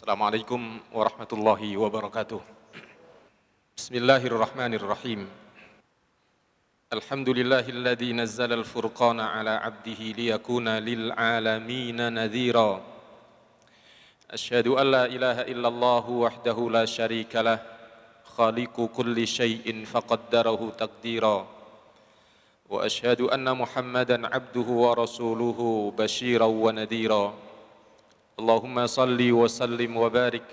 السلام عليكم ورحمة الله وبركاته بسم الله الرحمن الرحيم الحمد لله الذي نزل الفرقان على عبده ليكون للعالمين نذيرا أشهد أن لا إله إلا الله وحده لا شريك له خالق كل شيء فقدره تقديرا وأشهد أن محمدا عبده ورسوله بشيرا ونذيرا اللهم صل وسلم وبارك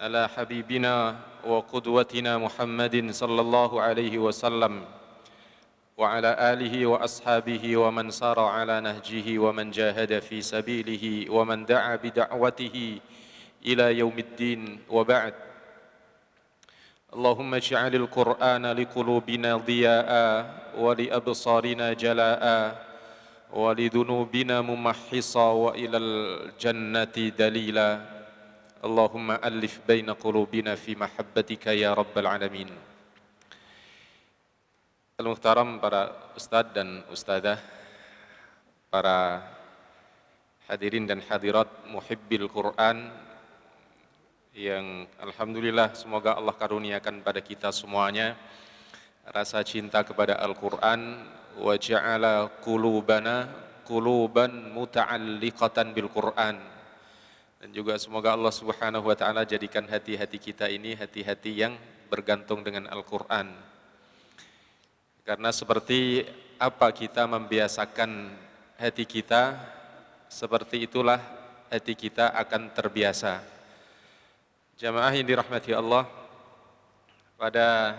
على حبيبنا وقدوتنا محمد صلى الله عليه وسلم وعلى آله وأصحابه ومن سار على نهجه ومن جاهد في سبيله ومن دعا بدعوته إلى يوم الدين وبعد. اللهم اجعل القرآن لقلوبنا ضياء ولأبصارنا جلاء ولذنوبنا ممحصا وإلى الجنة دليلا اللهم ألف بين قلوبنا في محبتك يا رب العالمين Al-Muhtaram para ustadz dan ustadzah, para hadirin dan hadirat muhibbil Quran yang Alhamdulillah semoga Allah karuniakan pada kita semuanya rasa cinta kepada Al-Quran wa ja'ala qulubana quluban muta'alliqatan bil Quran dan juga semoga Allah Subhanahu wa taala jadikan hati-hati kita ini hati-hati yang bergantung dengan Al-Qur'an. Karena seperti apa kita membiasakan hati kita, seperti itulah hati kita akan terbiasa. Jamaah yang dirahmati Allah, pada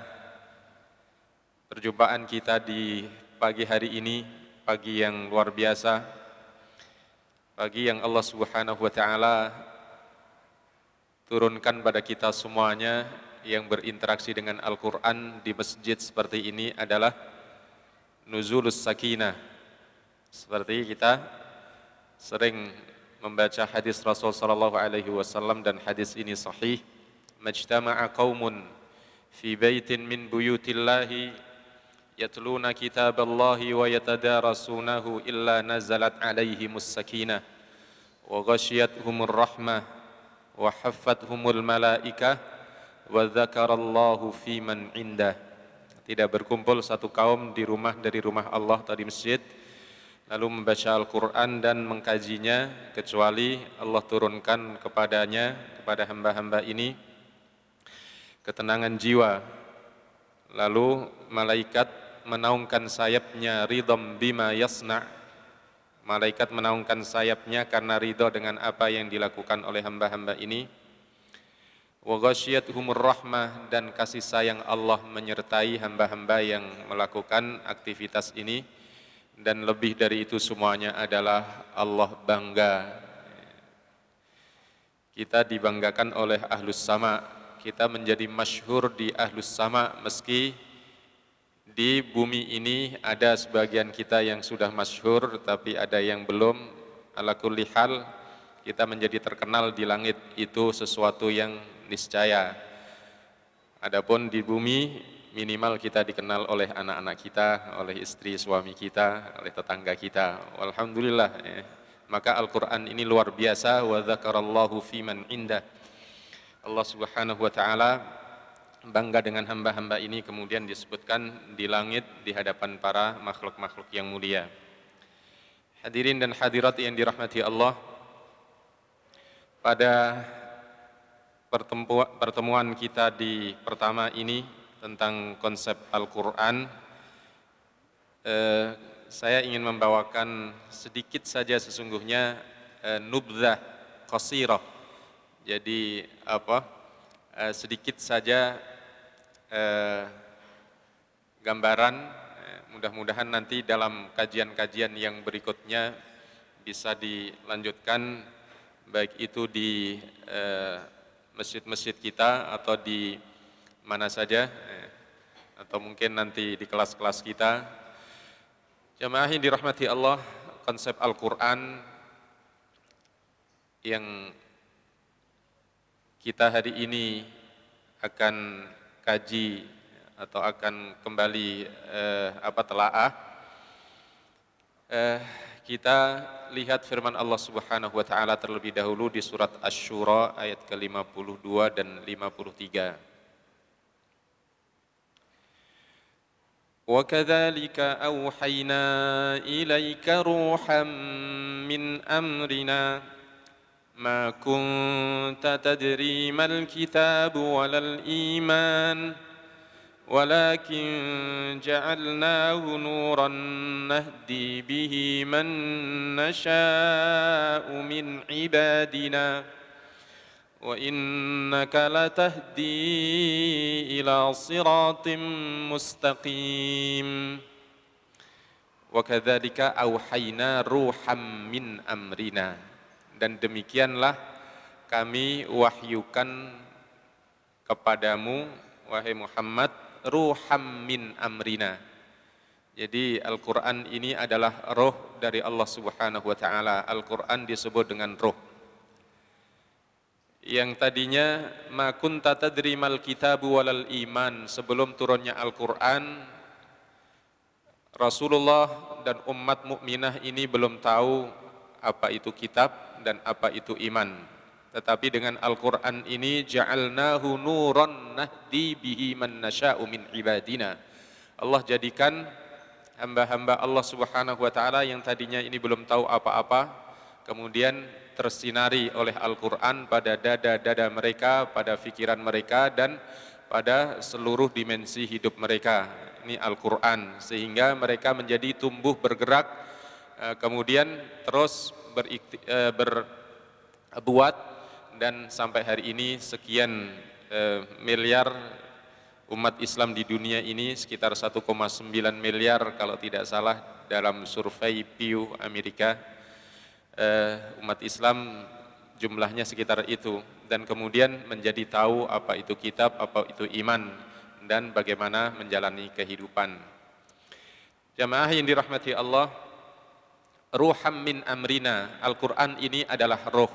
perjumpaan kita di pagi hari ini, pagi yang luar biasa, pagi yang Allah Subhanahu wa taala turunkan pada kita semuanya yang berinteraksi dengan Al-Qur'an di masjid seperti ini adalah nuzulus sakinah. Seperti kita sering membaca hadis Rasul sallallahu alaihi wasallam dan hadis ini sahih, majtama'a qaumun fi baitin min buyutillahi kitaballahi wa yatadarasunahu illa nazalat alaihimus sakinah wa ghashiyatuhumur rahmah wa haffathumul malaikah wa dzakarallahu fiman indah. Tidak berkumpul satu kaum di rumah dari rumah Allah tadi masjid lalu membaca Al-Qur'an dan mengkajinya kecuali Allah turunkan kepadanya kepada hamba-hamba ini ketenangan jiwa. Lalu malaikat menaungkan sayapnya ridham bima yasna. Malaikat menaungkan sayapnya karena ridho dengan apa yang dilakukan oleh hamba-hamba ini. Wa humur rahmah dan kasih sayang Allah menyertai hamba-hamba yang melakukan aktivitas ini. Dan lebih dari itu semuanya adalah Allah bangga. Kita dibanggakan oleh ahlus sama. Kita menjadi masyhur di ahlus sama meski di bumi ini ada sebagian kita yang sudah masyhur tapi ada yang belum ala kulli hal kita menjadi terkenal di langit itu sesuatu yang niscaya. Adapun di bumi minimal kita dikenal oleh anak-anak kita, oleh istri suami kita, oleh tetangga kita. Alhamdulillah. Ya. Maka Al-Quran ini luar biasa. Wa dzakarallahu fiman indah. Allah subhanahu wa ta'ala bangga dengan hamba-hamba ini kemudian disebutkan di langit di hadapan para makhluk-makhluk yang mulia. Hadirin dan hadirat yang dirahmati Allah, pada pertemuan kita di pertama ini tentang konsep Al-Quran, eh, saya ingin membawakan sedikit saja sesungguhnya eh, nubzah qasirah. Jadi apa? Eh, sedikit saja eh, gambaran. Eh, mudah-mudahan nanti dalam kajian-kajian yang berikutnya bisa dilanjutkan baik itu di eh, masjid-masjid kita atau di mana saja eh, atau mungkin nanti di kelas-kelas kita. Jamaah yang dirahmati Allah, konsep Al-Qur'an yang kita hari ini akan kaji atau akan kembali eh, apa telaah eh, kita lihat firman Allah Subhanahu wa taala terlebih dahulu di surat Asy-Syura ayat ke-52 dan 53. وكذلك أوحينا إليك روحا من أمرنا ما كنت تدري ما الكتاب ولا الإيمان ولكن جعلناه نورا نهدي به من نشاء من عبادنا. وإنك لتهدي إلى صراط مستقيم. وكذلك أوحينا روحا من أمرنا. Dan demikianlah kami wahyukan kepadamu wahai Muhammad ruham min amrina. Jadi Al-Quran ini adalah roh dari Allah Subhanahu wa Ta'ala. Al-Quran disebut dengan roh. Yang tadinya ma kunta tadri mal kitabu walal iman sebelum turunnya Al-Qur'an Rasulullah dan umat mukminah ini belum tahu apa itu kitab dan apa itu iman tetapi dengan Al-Qur'an ini ja'alnahu nuran nahdi bihi man nasya'u min ibadina Allah jadikan hamba-hamba Allah Subhanahu wa taala yang tadinya ini belum tahu apa-apa kemudian tersinari oleh Al-Quran pada dada-dada mereka, pada pikiran mereka, dan pada seluruh dimensi hidup mereka. Ini Al-Quran, sehingga mereka menjadi tumbuh bergerak, kemudian terus eh, berbuat, dan sampai hari ini sekian eh, miliar umat Islam di dunia ini sekitar 1,9 miliar kalau tidak salah dalam survei Pew Amerika umat Islam jumlahnya sekitar itu dan kemudian menjadi tahu apa itu kitab, apa itu iman dan bagaimana menjalani kehidupan. Jamaah yang dirahmati Allah, ruham min amrina. Al-Qur'an ini adalah roh.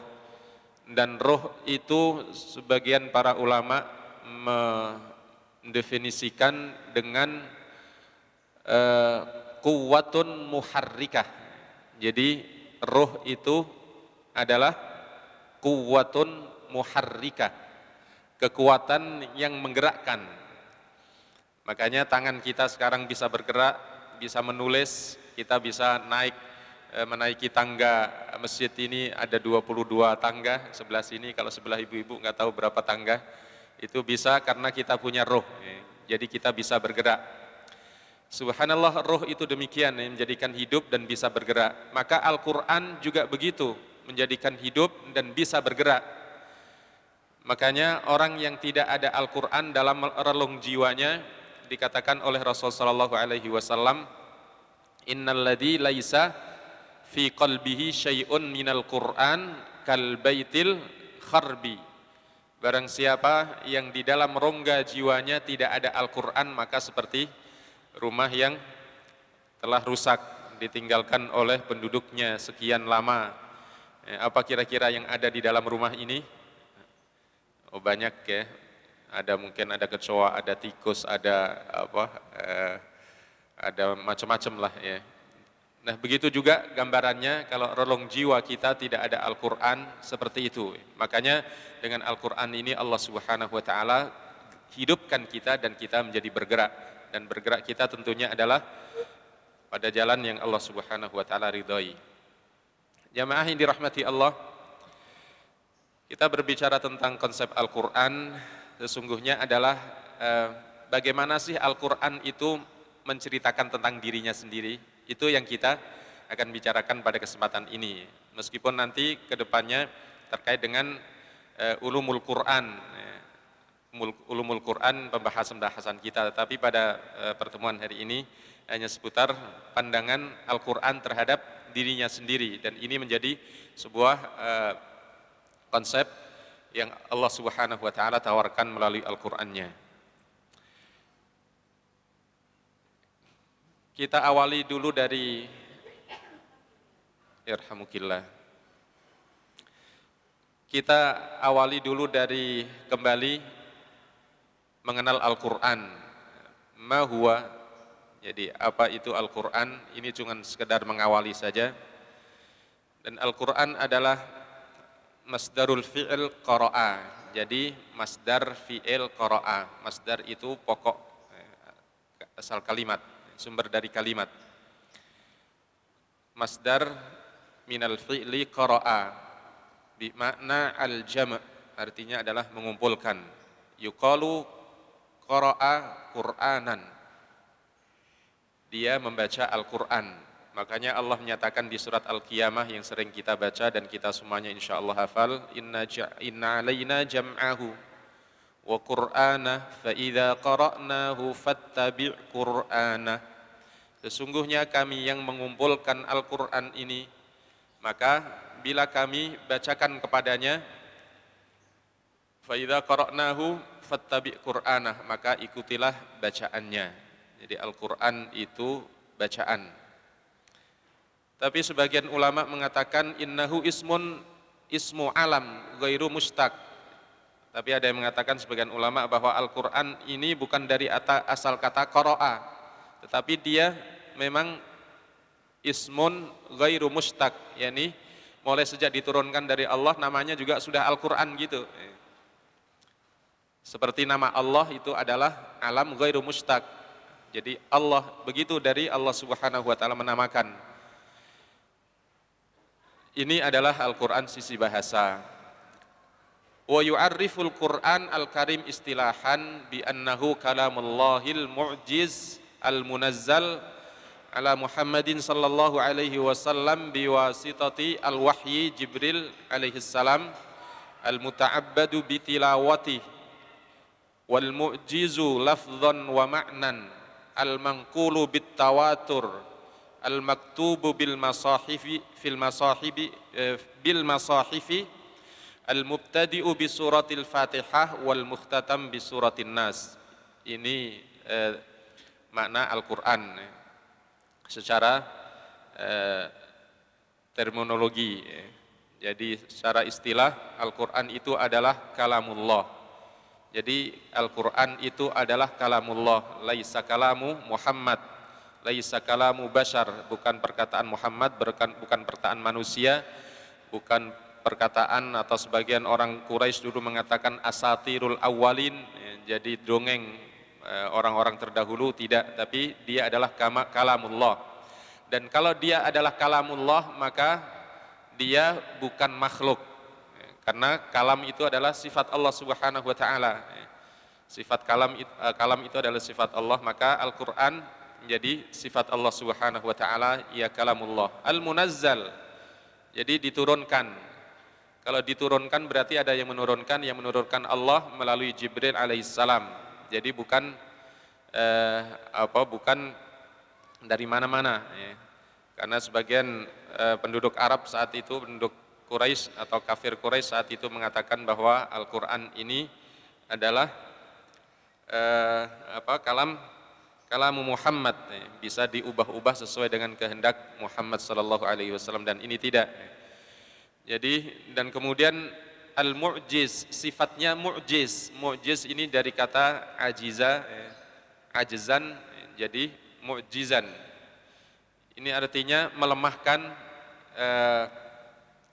Dan roh itu sebagian para ulama mendefinisikan dengan uh, kuwatun muharrikah. Jadi roh itu adalah kuwatun muharrika, kekuatan yang menggerakkan. Makanya tangan kita sekarang bisa bergerak, bisa menulis, kita bisa naik menaiki tangga masjid ini ada 22 tangga sebelah sini kalau sebelah ibu-ibu nggak tahu berapa tangga itu bisa karena kita punya roh jadi kita bisa bergerak Subhanallah roh itu demikian yang menjadikan hidup dan bisa bergerak. Maka Al-Quran juga begitu, menjadikan hidup dan bisa bergerak. Makanya orang yang tidak ada Al-Quran dalam relung jiwanya dikatakan oleh Rasulullah Shallallahu Alaihi Wasallam, laisa fi qalbihi syai'un minal Quran kal baitil kharbi. Barang siapa yang di dalam rongga jiwanya tidak ada Al-Quran maka seperti rumah yang telah rusak ditinggalkan oleh penduduknya sekian lama. Eh, apa kira-kira yang ada di dalam rumah ini? Oh banyak ya. Ada mungkin ada kecoa, ada tikus, ada apa? Eh, ada macam-macam lah ya. Nah begitu juga gambarannya kalau relung jiwa kita tidak ada Al-Quran seperti itu. Makanya dengan Al-Quran ini Allah Subhanahu Wa Taala hidupkan kita dan kita menjadi bergerak dan bergerak kita tentunya adalah pada jalan yang Allah Subhanahu wa taala ridhoi. Jamaah yang dirahmati Allah, kita berbicara tentang konsep Al-Qur'an sesungguhnya adalah eh, bagaimana sih Al-Qur'an itu menceritakan tentang dirinya sendiri. Itu yang kita akan bicarakan pada kesempatan ini. Meskipun nanti ke depannya terkait dengan eh, ulumul Quran, ulumul Quran pembahasan-pembahasan kita tapi pada uh, pertemuan hari ini hanya seputar pandangan Al-Quran terhadap dirinya sendiri dan ini menjadi sebuah uh, konsep yang Allah Subhanahu wa taala tawarkan melalui Al-Qur'annya. Kita awali dulu dari Irhamukillah. Kita awali dulu dari kembali mengenal Al-Quran. Ma jadi apa itu Al-Quran, ini cuma sekedar mengawali saja. Dan Al-Quran adalah masdarul fi'il qara'a. Jadi masdar fi'il qara'a. Masdar itu pokok eh, asal kalimat, sumber dari kalimat. Masdar minal fi'li qara'a. Bimakna al-jam' artinya adalah mengumpulkan. Yuqalu qara'a Qur'anan. Dia membaca Al-Qur'an Makanya Allah menyatakan di surat Al-Qiyamah yang sering kita baca dan kita semuanya insya Allah hafal, Inna, inna alayna jam'ahu wa qur'ana fa idza qara'nahu fattabi' qur'ana. Sesungguhnya kami yang mengumpulkan Al-Qur'an ini, maka bila kami bacakan kepadanya fa idza qara'nahu fattabi' qur'ana, maka ikutilah bacaannya. Jadi Al-Qur'an itu bacaan tapi sebagian ulama mengatakan innahu ismun ismu alam ghairu mustaq. Tapi ada yang mengatakan sebagian ulama bahwa Al-Qur'an ini bukan dari asal kata qara'a, tetapi dia memang ismun ghairu mustaq, yakni mulai sejak diturunkan dari Allah namanya juga sudah Al-Qur'an gitu. Seperti nama Allah itu adalah alam ghairu mustaq. Jadi Allah begitu dari Allah Subhanahu wa taala menamakan ini adalah Al-Quran sisi bahasa. Wa yu'arriful Quran al-Karim istilahan bi annahu kalamullahil mu'jiz al-munazzal ala Muhammadin sallallahu alaihi wasallam biwasitati al-wahyi Jibril alaihi salam al-muta'abbadu bi tilawati wal mu'jizu lafdhan wa ma'nan al-manqulu bit tawatur al-maktubu bil masahifi fil masahibi eh, bil masahifi al-mubtadi'u bi suratil Fatihah wal mukhtatam bi suratin Nas. Ini eh, makna Al-Qur'an secara eh, terminologi. Jadi secara istilah Al-Qur'an itu adalah kalamullah. Jadi Al-Qur'an itu adalah kalamullah, laisa kalamu Muhammad laisa kalamu bashar bukan perkataan Muhammad bukan perkataan manusia bukan perkataan atau sebagian orang Quraisy dulu mengatakan asatirul awalin jadi dongeng eh, orang-orang terdahulu tidak tapi dia adalah kalamullah. Dan kalau dia adalah kalamullah maka dia bukan makhluk karena kalam itu adalah sifat Allah Subhanahu wa taala sifat kalam eh, kalam itu adalah sifat Allah maka Al-Qur'an menjadi sifat Allah Subhanahu wa taala ya kalamullah. Al munazzal jadi diturunkan kalau diturunkan berarti ada yang menurunkan yang menurunkan Allah melalui Jibril alaihissalam jadi bukan eh, apa bukan dari mana-mana ya. karena sebagian eh, penduduk Arab saat itu penduduk Quraisy atau kafir Quraisy saat itu mengatakan bahwa Al-Qur'an ini adalah eh, apa kalam kalamu Muhammad eh, bisa diubah-ubah sesuai dengan kehendak Muhammad sallallahu alaihi wasallam dan ini tidak. Jadi dan kemudian al-mu'jiz sifatnya mu'jiz. Mu'jiz ini dari kata ajiza eh, ajzan jadi mu'jizan. Ini artinya melemahkan eh,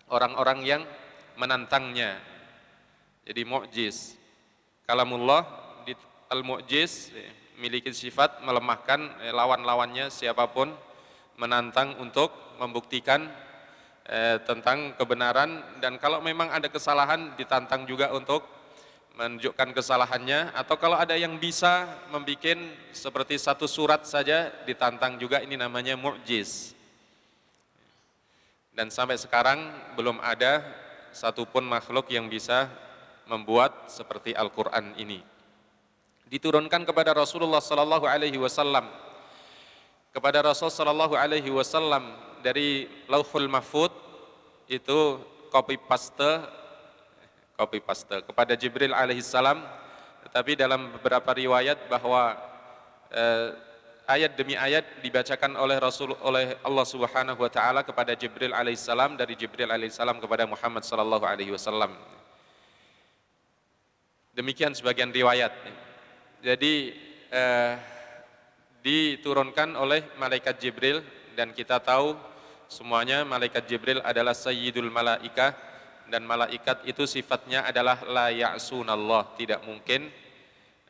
orang-orang yang menantangnya. Jadi mu'jiz. Kalamullah di al-mu'jiz miliki sifat melemahkan eh, lawan-lawannya siapa pun menantang untuk membuktikan eh, tentang kebenaran dan kalau memang ada kesalahan ditantang juga untuk menunjukkan kesalahannya. Atau kalau ada yang bisa membuat seperti satu surat saja ditantang juga ini namanya mu'jiz. Dan sampai sekarang belum ada satupun makhluk yang bisa membuat seperti Al-Quran ini. Diturunkan kepada Rasulullah sallallahu alaihi wasallam. Kepada Rasul sallallahu alaihi wasallam dari Lauhul Mahfud itu copy paste copy paste kepada Jibril alaihi salam. Tetapi dalam beberapa riwayat bahwa eh, ayat demi ayat dibacakan oleh Rasul oleh Allah Subhanahu wa taala kepada Jibril alaihi salam dari Jibril alaihi salam kepada Muhammad sallallahu alaihi wasallam. Demikian sebagian riwayat. Jadi eh, diturunkan oleh malaikat Jibril dan kita tahu semuanya malaikat Jibril adalah sayyidul malaikah dan malaikat itu sifatnya adalah la ya'sunallah, tidak mungkin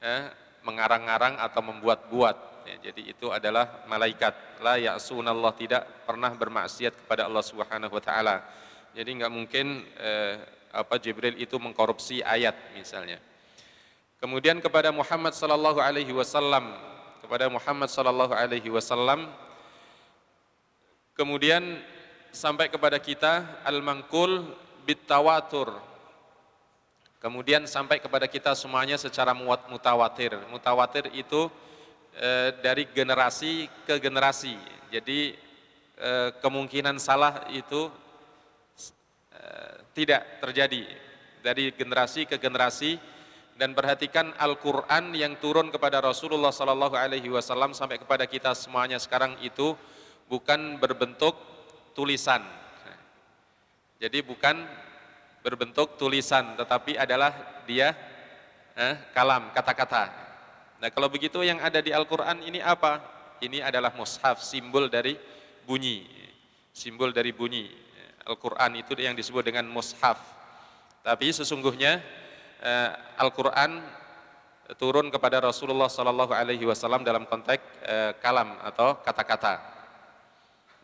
eh, mengarang-arang atau membuat-buat. Ya, jadi itu adalah malaikat la ya'sunallah tidak pernah bermaksiat kepada Allah Subhanahu wa taala. Jadi nggak mungkin eh, apa Jibril itu mengkorupsi ayat misalnya. Kemudian kepada Muhammad sallallahu alaihi wasallam kepada Muhammad sallallahu alaihi wasallam kemudian sampai kepada kita al-mangkul bitawatur. Kemudian sampai kepada kita semuanya secara mutawatir. Mutawatir itu e, dari generasi ke generasi. Jadi e, kemungkinan salah itu tidak terjadi. Dari generasi ke generasi. Dan perhatikan Al-Quran yang turun kepada Rasulullah Sallallahu Alaihi Wasallam sampai kepada kita semuanya sekarang itu bukan berbentuk tulisan. Jadi bukan berbentuk tulisan, tetapi adalah dia eh, kalam, kata-kata. Nah kalau begitu yang ada di Al-Quran ini apa? Ini adalah mushaf, simbol dari bunyi. Simbol dari bunyi. Al-Quran itu yang disebut dengan mushaf. Tapi sesungguhnya eh, Al-Quran turun kepada Rasulullah Sallallahu Alaihi Wasallam dalam konteks eh, kalam atau kata-kata.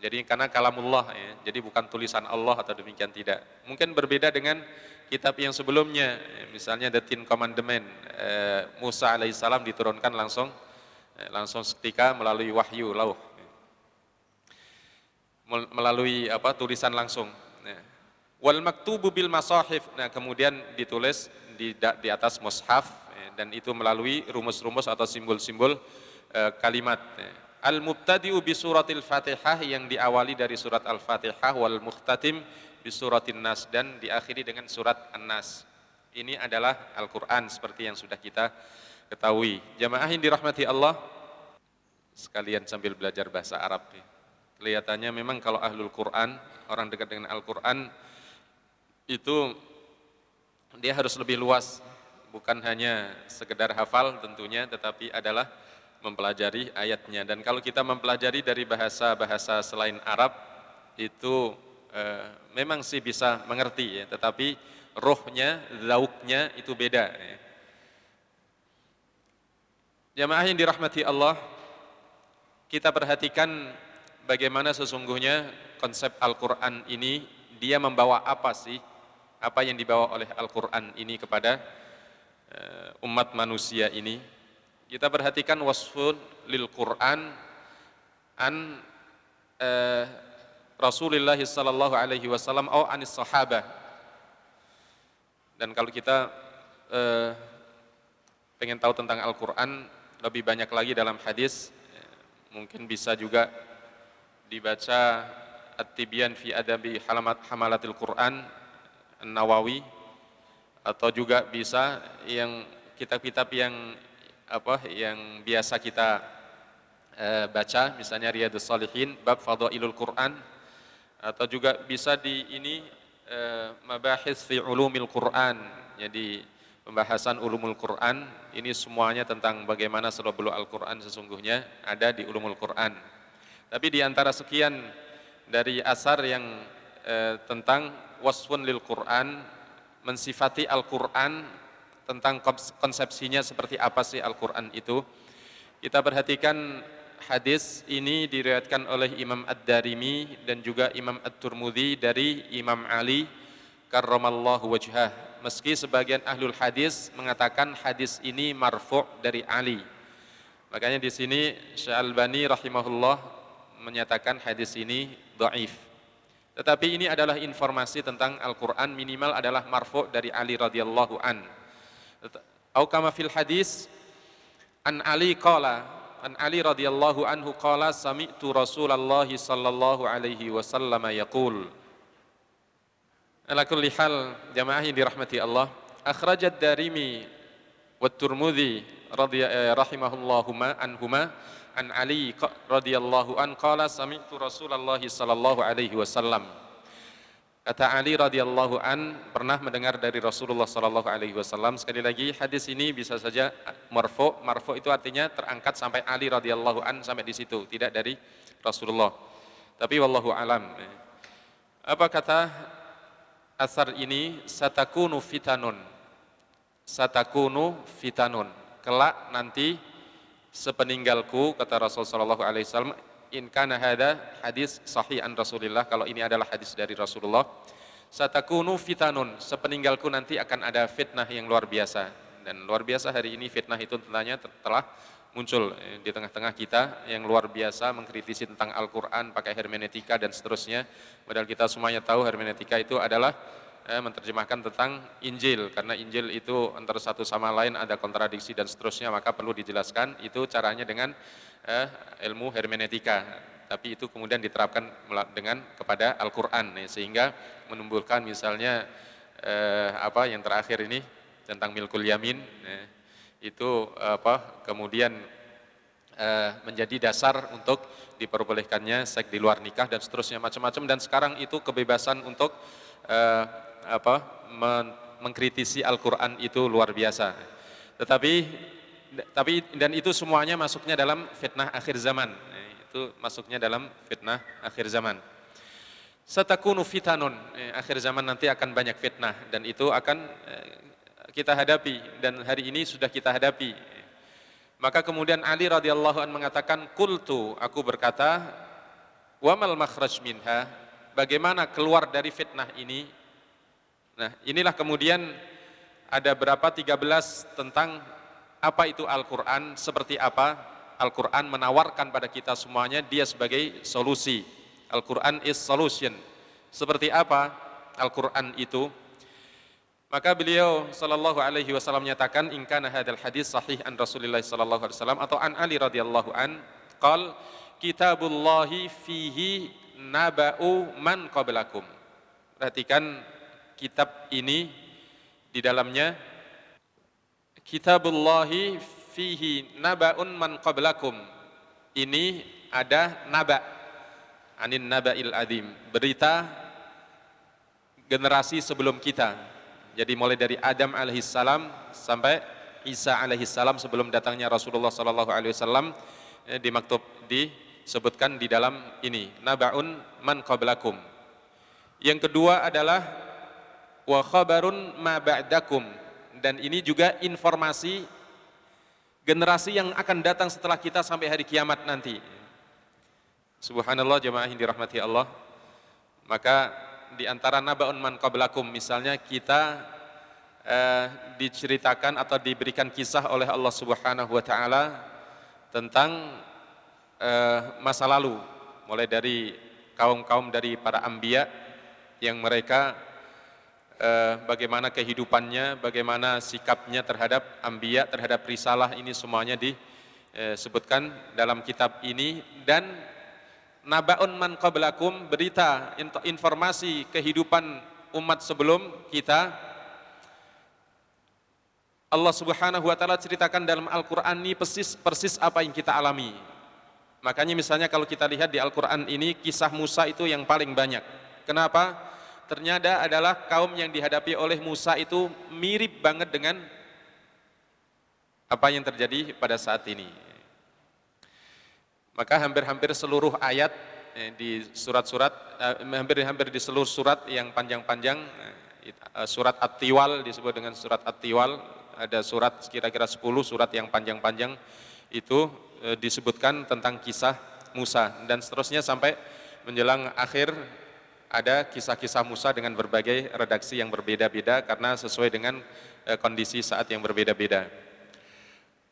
Jadi karena kalamullah ya, jadi bukan tulisan Allah atau demikian tidak. Mungkin berbeda dengan kitab yang sebelumnya, misalnya The Ten Commandment, eh, Musa alaihissalam diturunkan langsung langsung seketika melalui wahyu lauh melalui apa tulisan langsung. Nah, wal maktubu bil masahif. Nah, kemudian ditulis di di atas mushaf ya, dan itu melalui rumus-rumus atau simbol-simbol eh, kalimat. Ya. Al mubtadi'u bi suratil Fatihah yang diawali dari surat Al-Fatihah wal muhtatim bi suratin Nas dan diakhiri dengan surat An-Nas. Ini adalah Al-Qur'an seperti yang sudah kita ketahui. Jamaah yang dirahmati Allah sekalian sambil belajar bahasa Arab ya. Kelihatannya memang kalau ahlul Quran, orang dekat dengan Al-Quran, itu dia harus lebih luas, bukan hanya sekedar hafal tentunya, tetapi adalah mempelajari ayatnya. Dan kalau kita mempelajari dari bahasa-bahasa selain Arab, itu eh, memang sih bisa mengerti ya, tetapi rohnya, zauknya itu beda. Ya. Jamaah yang dirahmati Allah, kita perhatikan bagaimana sesungguhnya konsep Al-Quran ini, dia membawa apa sih, apa yang dibawa oleh Al-Quran ini kepada uh, umat manusia ini. Kita perhatikan wasfun lil Quran an uh, Rasulullah sallallahu alaihi wasallam atau anis sahabah. Dan kalau kita uh, pengen tahu tentang Al-Quran lebih banyak lagi dalam hadis, mungkin bisa juga dibaca At-Tibyan fi Adabi Halamat Hamalatil Quran Nawawi atau juga bisa yang kitab-kitab yang apa yang biasa kita e, baca misalnya Riyadus Salihin bab Fadailul Quran atau juga bisa di ini e, mabahis fi ulumil Quran jadi pembahasan ulumul Quran ini semuanya tentang bagaimana selebulu Al-Quran sesungguhnya ada di ulumul Quran. Tapi di antara sekian dari asar yang eh, tentang wasfun lil Quran, mensifati Al-Quran, tentang konsepsinya seperti apa sih Al-Quran itu. Kita perhatikan hadis ini diriwayatkan oleh Imam Ad-Darimi dan juga Imam At-Turmudi dari Imam Ali karramallahu wajhah. Meski sebagian ahlul hadis mengatakan hadis ini marfu' dari Ali. Makanya di sini Syalbani rahimahullah menyatakan hadis ini do'if. Tetapi ini adalah informasi tentang Al-Quran minimal adalah marfu' dari Ali radhiyallahu an. Au kama fil hadis an Ali qala an Ali radhiyallahu anhu qala sami'tu Rasulullah sallallahu alaihi wasallam yaqul Ala kulli hal jamaah yang dirahmati Allah akhrajat darimi wa Turmudi radhiyallahu rahimahullahu anhuma an Ali radhiyallahu an qala sami'tu Rasulullah sallallahu alaihi wasallam Kata Ali radhiyallahu an pernah mendengar dari Rasulullah sallallahu alaihi wasallam. Sekali lagi hadis ini bisa saja marfu. Marfu itu artinya terangkat sampai Ali radhiyallahu an sampai di situ, tidak dari Rasulullah. Tapi wallahu alam. Apa kata asar ini? Satakunu fitanun. Satakunu fitanun. Kelak nanti sepeninggalku kata Rasulullah sallallahu alaihi wasallam in kana hada hadis sahih an Rasulillah. Kalau ini adalah hadis dari Rasulullah. Satakunu fitanun sepeninggalku nanti akan ada fitnah yang luar biasa. Dan luar biasa hari ini fitnah itu tentunya telah muncul eh, di tengah-tengah kita yang luar biasa mengkritisi tentang Al-Quran pakai hermeneutika dan seterusnya. Padahal kita semuanya tahu hermeneutika itu adalah eh, menerjemahkan tentang Injil. Karena Injil itu antara satu sama lain ada kontradiksi dan seterusnya maka perlu dijelaskan itu caranya dengan eh, ilmu hermeneutika. Tapi itu kemudian diterapkan dengan kepada Al-Quran ya, sehingga menumbuhkan misalnya eh, apa yang terakhir ini tentang milkul yamin ya, itu apa kemudian eh, menjadi dasar untuk diperbolehkannya seks di luar nikah dan seterusnya macam-macam. Dan sekarang itu kebebasan untuk eh, apa men mengkritisi Al-Qur'an itu luar biasa. Tetapi tapi dan itu semuanya masuknya dalam fitnah akhir zaman. Eh, itu masuknya dalam fitnah akhir zaman. Satakunu fitanun, eh, akhir zaman nanti akan banyak fitnah dan itu akan eh, kita hadapi dan hari ini sudah kita hadapi. Maka kemudian Ali radhiyallahu an mengatakan, "Qultu, aku berkata, wa mal makhraj minha?" Bagaimana keluar dari fitnah ini? Nah, inilah kemudian ada berapa 13 tentang apa itu Al-Qur'an, seperti apa Al-Qur'an menawarkan pada kita semuanya dia sebagai solusi. Al-Qur'an is solution. Seperti apa Al-Qur'an itu? Maka beliau sallallahu alaihi wasallam menyatakan in kana hadzal hadis sahih an Rasulillah sallallahu alaihi wasallam atau an Ali radhiyallahu an qal kitabullahi fihi naba'u man qablakum. Perhatikan kitab ini di dalamnya kitabullahi fihi naba'un man qablakum. Ini ada naba anin naba'il adim, berita generasi sebelum kita jadi mulai dari Adam alaihissalam sampai Isa alaihissalam sebelum datangnya Rasulullah sallallahu alaihi wasallam eh, dimaktub disebutkan di dalam ini nabaun man qablakum. Yang kedua adalah wa khabarun ma ba'dakum dan ini juga informasi generasi yang akan datang setelah kita sampai hari kiamat nanti. Subhanallah jemaah yang dirahmati Allah. Maka di antara nabaun man qablakum misalnya kita eh, diceritakan atau diberikan kisah oleh Allah Subhanahu wa taala tentang eh, masa lalu mulai dari kaum-kaum dari para ambia yang mereka eh, bagaimana kehidupannya, bagaimana sikapnya terhadap ambia, terhadap risalah ini semuanya disebutkan dalam kitab ini dan nabaun man qablakum berita informasi kehidupan umat sebelum kita Allah Subhanahu wa taala ceritakan dalam Al-Qur'an ini persis persis apa yang kita alami. Makanya misalnya kalau kita lihat di Al-Qur'an ini kisah Musa itu yang paling banyak. Kenapa? Ternyata adalah kaum yang dihadapi oleh Musa itu mirip banget dengan apa yang terjadi pada saat ini. Maka hampir-hampir seluruh ayat eh, di surat-surat, eh, hampir-hampir di seluruh surat yang panjang-panjang, eh, surat At-Tiwal disebut dengan surat At-Tiwal, ada surat kira-kira 10 surat yang panjang-panjang itu disebutkan tentang kisah Musa dan seterusnya sampai menjelang akhir ada kisah-kisah Musa dengan berbagai redaksi yang berbeda-beda karena sesuai dengan kondisi saat yang berbeda-beda.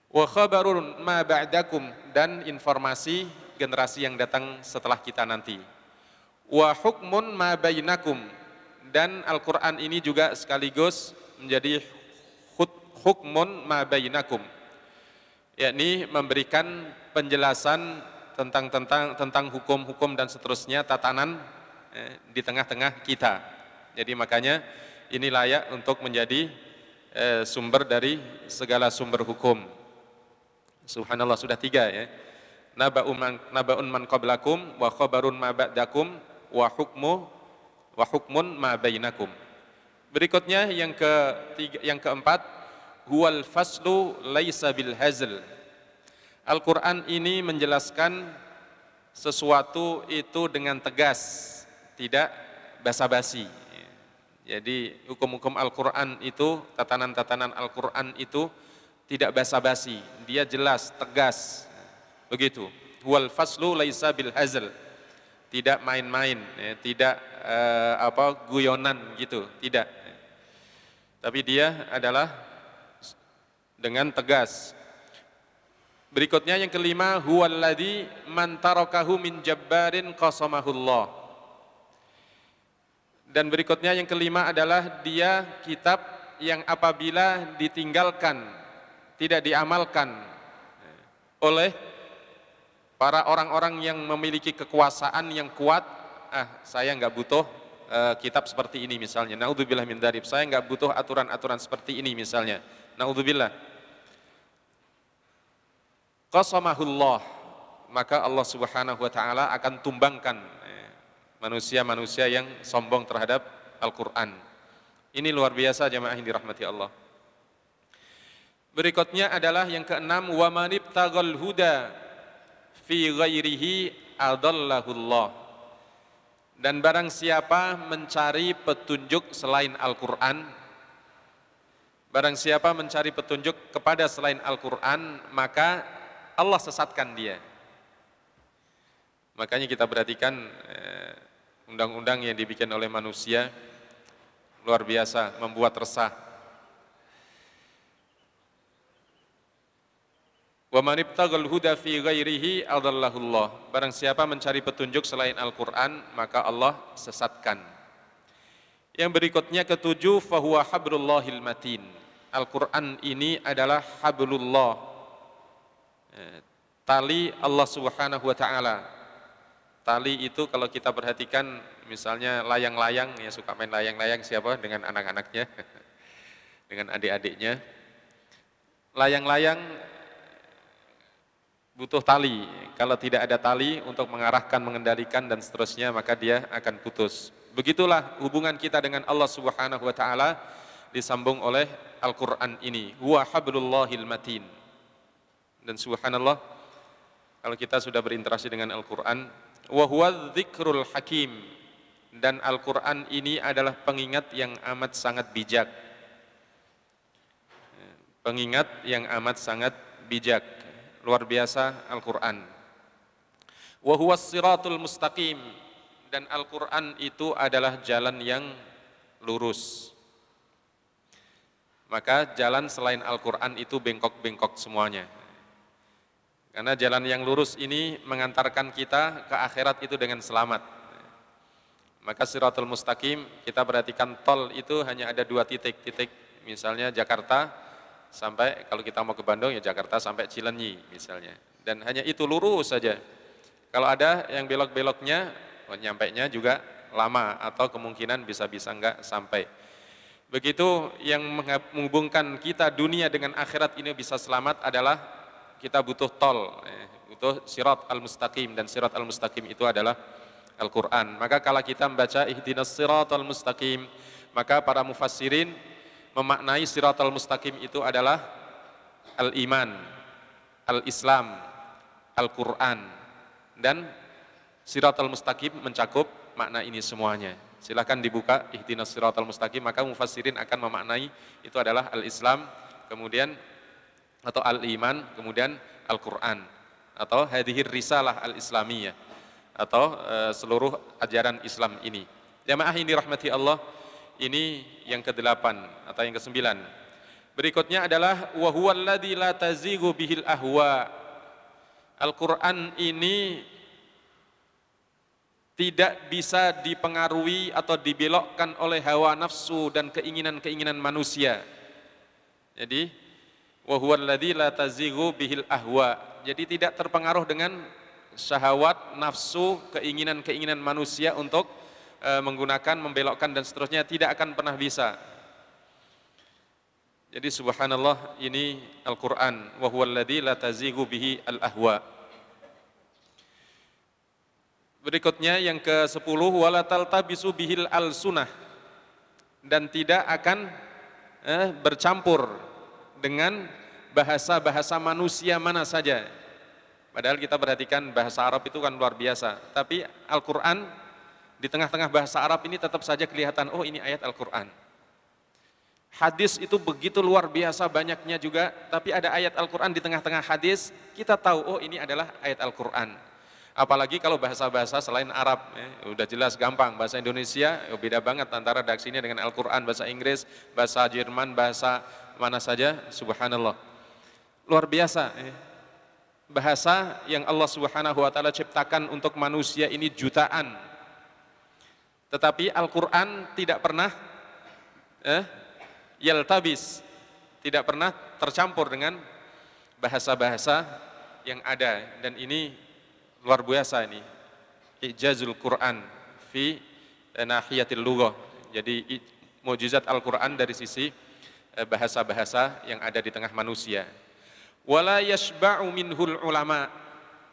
Wa khabarun ma ba'dakum dan informasi generasi yang datang setelah kita nanti. Wa hukmun ma bainakum dan Al-Qur'an ini juga sekaligus menjadi hukmun ma bainakum. Yakni memberikan penjelasan tentang tentang tentang hukum-hukum dan seterusnya tatanan eh, di tengah-tengah kita. Jadi makanya ini layak untuk menjadi eh, sumber dari segala sumber hukum. Subhanallah sudah tiga ya. Naba'un man, naba'un man qablakum wa khabarun ma ba'dakum wa hukmu wa hukmun ma bainakum. Berikutnya yang ketiga, yang keempat huwal faslu laisa bil hazl. Al-Qur'an ini menjelaskan sesuatu itu dengan tegas, tidak basa-basi. Jadi hukum-hukum Al-Quran itu, tatanan-tatanan Al-Quran itu tidak basa-basi, dia jelas, tegas, begitu. Wal faslu laisa bil hazl, tidak main-main, ya, tidak uh, apa guyonan gitu, tidak. Tapi dia adalah dengan tegas. Berikutnya yang kelima, huwallazi man tarakahu min jabbarin qasamahullah. Dan berikutnya yang kelima adalah dia kitab yang apabila ditinggalkan, tidak diamalkan oleh para orang-orang yang memiliki kekuasaan yang kuat, ah saya nggak butuh uh, kitab seperti ini misalnya. Naudzubillah min darib. Saya nggak butuh aturan-aturan seperti ini misalnya. Naudzubillah qasamahullah maka Allah Subhanahu wa taala akan tumbangkan eh, manusia-manusia yang sombong terhadap Al-Qur'an. Ini luar biasa jemaah yang dirahmati Allah. Berikutnya adalah yang keenam wa manibtagal huda fi ghairihi adallahullah. Dan barang siapa mencari petunjuk selain Al-Qur'an, barang siapa mencari petunjuk kepada selain Al-Qur'an, maka Allah sesatkan dia. Makanya kita perhatikan eh, undang-undang yang dibikin oleh manusia luar biasa, membuat resah. Wa man ibtagal huda fi ghairihi adallahullah. Barang siapa mencari petunjuk selain Al-Qur'an, maka Allah sesatkan. Yang berikutnya ketujuh fahuwa hablullahil matin. Al-Qur'an ini adalah hablullah, Eh, tali Allah Subhanahu wa taala. Tali itu kalau kita perhatikan misalnya layang-layang ya suka main layang-layang siapa dengan anak-anaknya dengan adik-adiknya. Layang-layang butuh tali. Kalau tidak ada tali untuk mengarahkan, mengendalikan dan seterusnya maka dia akan putus. Begitulah hubungan kita dengan Allah Subhanahu wa taala disambung oleh Al-Qur'an ini. Huwa hablullahil matin. Dan subhanallah, kalau kita sudah berinteraksi dengan Al-Quran, huwa dzikrul hakim. Dan Al-Quran ini adalah pengingat yang amat sangat bijak. Pengingat yang amat sangat bijak. Luar biasa Al-Quran. huwa siratul mustaqim. Dan Al-Quran itu adalah jalan yang lurus. Maka jalan selain Al-Quran itu bengkok-bengkok semuanya. Karena jalan yang lurus ini mengantarkan kita ke akhirat itu dengan selamat. Maka siratul mustaqim kita perhatikan tol itu hanya ada dua titik-titik. Misalnya Jakarta sampai kalau kita mau ke Bandung ya Jakarta sampai Cilenyi misalnya. Dan hanya itu lurus saja. Kalau ada yang belok-beloknya, oh, nyampe nya juga lama atau kemungkinan bisa-bisa enggak sampai. Begitu yang menghubungkan kita dunia dengan akhirat ini bisa selamat adalah kita butuh tol, eh, butuh sirat al-mustaqim dan sirat al-mustaqim itu adalah Al-Quran. Maka kalau kita membaca ihdinas sirat al-mustaqim, maka para mufassirin memaknai sirat al-mustaqim itu adalah al-iman, al-islam, Al-Quran. Dan sirat al-mustaqim mencakup makna ini semuanya. Silahkan dibuka ihdinas sirat al-mustaqim, maka mufassirin akan memaknai itu adalah al-islam, kemudian atau al-iman, kemudian Al-Quran atau hadihir risalah al-islamiyah atau e, seluruh ajaran Islam ini. Jamaah ini rahmati Allah, ini yang kedelapan atau yang kesembilan. Berikutnya adalah wa huwallazi la tazigu bihil ahwa. Al-Qur'an ini tidak bisa dipengaruhi atau dibelokkan oleh hawa nafsu dan keinginan-keinginan manusia. Jadi la tazighu bihil ahwa. Jadi tidak terpengaruh dengan syahwat, nafsu, keinginan-keinginan manusia untuk e, menggunakan, membelokkan dan seterusnya tidak akan pernah bisa. Jadi subhanallah ini Al-Qur'an wa huwa la tazighu bihi al-ahwa. Berikutnya yang ke-10 wala taltabisu bihil al-sunnah dan tidak akan eh, bercampur dengan bahasa-bahasa manusia mana saja. Padahal kita perhatikan bahasa Arab itu kan luar biasa. Tapi Al-Quran di tengah-tengah bahasa Arab ini tetap saja kelihatan, oh ini ayat Al-Quran. Hadis itu begitu luar biasa banyaknya juga, tapi ada ayat Al-Quran di tengah-tengah hadis, kita tahu, oh ini adalah ayat Al-Quran. Apalagi kalau bahasa-bahasa selain Arab, ya, udah jelas gampang. Bahasa Indonesia ya, beda banget antara redaksinya dengan Al-Quran, bahasa Inggris, bahasa Jerman, bahasa mana saja, subhanallah. Luar biasa. Ya bahasa yang Allah Subhanahu wa taala ciptakan untuk manusia ini jutaan. Tetapi Al-Qur'an tidak pernah eh, yaltabis, tidak pernah tercampur dengan bahasa-bahasa yang ada dan ini luar biasa ini. Ijazul Quran fi nahiyatil lughah. Jadi mukjizat Al-Qur'an dari sisi eh, bahasa-bahasa yang ada di tengah manusia. Wala yashba'u minhul ulama.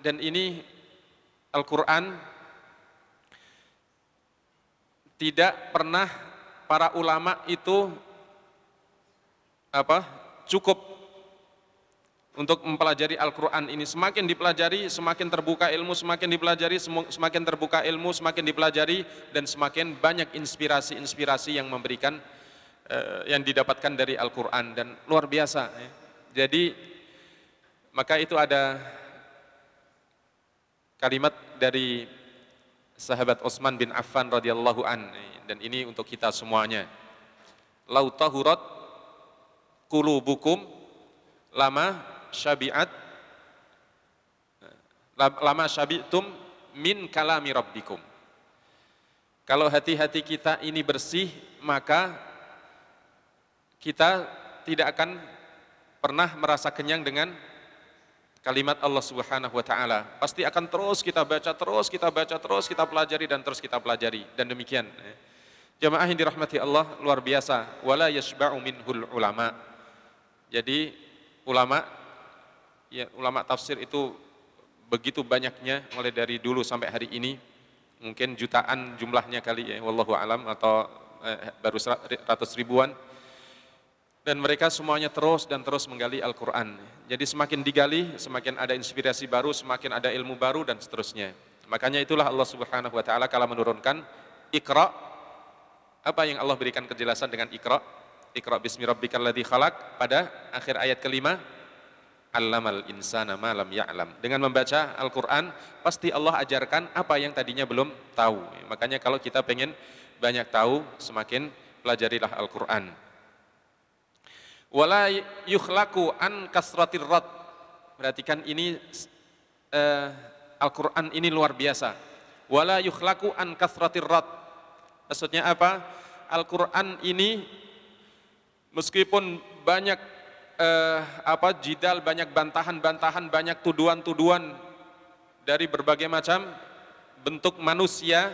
Dan ini Al-Qur'an tidak pernah para ulama itu apa cukup untuk mempelajari Al-Quran ini. Semakin dipelajari semakin terbuka ilmu semakin dipelajari semakin terbuka ilmu semakin dipelajari dan semakin banyak inspirasi-inspirasi yang memberikan uh, yang didapatkan dari Al-Quran dan luar biasa ya. jadi maka itu ada kalimat dari sahabat Utsman bin Affan radhiyallahu an dan ini untuk kita semuanya. Lau tahurat qulubukum lama syabiat lama syabitum min kalami rabbikum. Kalau hati-hati kita ini bersih, maka kita tidak akan pernah merasa kenyang dengan kalimat Allah Subhanahu wa taala. Pasti akan terus kita baca, terus kita baca, terus kita pelajari dan terus kita pelajari dan demikian. Jamaah yang dirahmati Allah luar biasa. Wala yashba'u minhul ulama. Jadi ulama ya ulama tafsir itu begitu banyaknya mulai dari dulu sampai hari ini mungkin jutaan jumlahnya kali ya wallahu alam atau eh, baru ratus ribuan dan mereka semuanya terus dan terus menggali Al-Quran. Jadi semakin digali, semakin ada inspirasi baru, semakin ada ilmu baru dan seterusnya. Makanya itulah Allah Subhanahu Wa Taala kalau menurunkan Iqra, apa yang Allah berikan kejelasan dengan Iqra? Iqra bismi rabbikal ladzi khalaq pada akhir ayat kelima, Allamal insana ma lam ya'lam. Dengan membaca Al-Quran, pasti Allah ajarkan apa yang tadinya belum tahu. Makanya kalau kita pengen banyak tahu, semakin pelajarilah Al-Quran wala yukhlaku an kasratir rad. Perhatikan ini uh, Al-Qur'an ini luar biasa. Wala yukhlaku an kasratir rad. Maksudnya apa? Al-Qur'an ini meskipun banyak uh, apa jidal banyak bantahan-bantahan banyak tuduhan-tuduhan dari berbagai macam bentuk manusia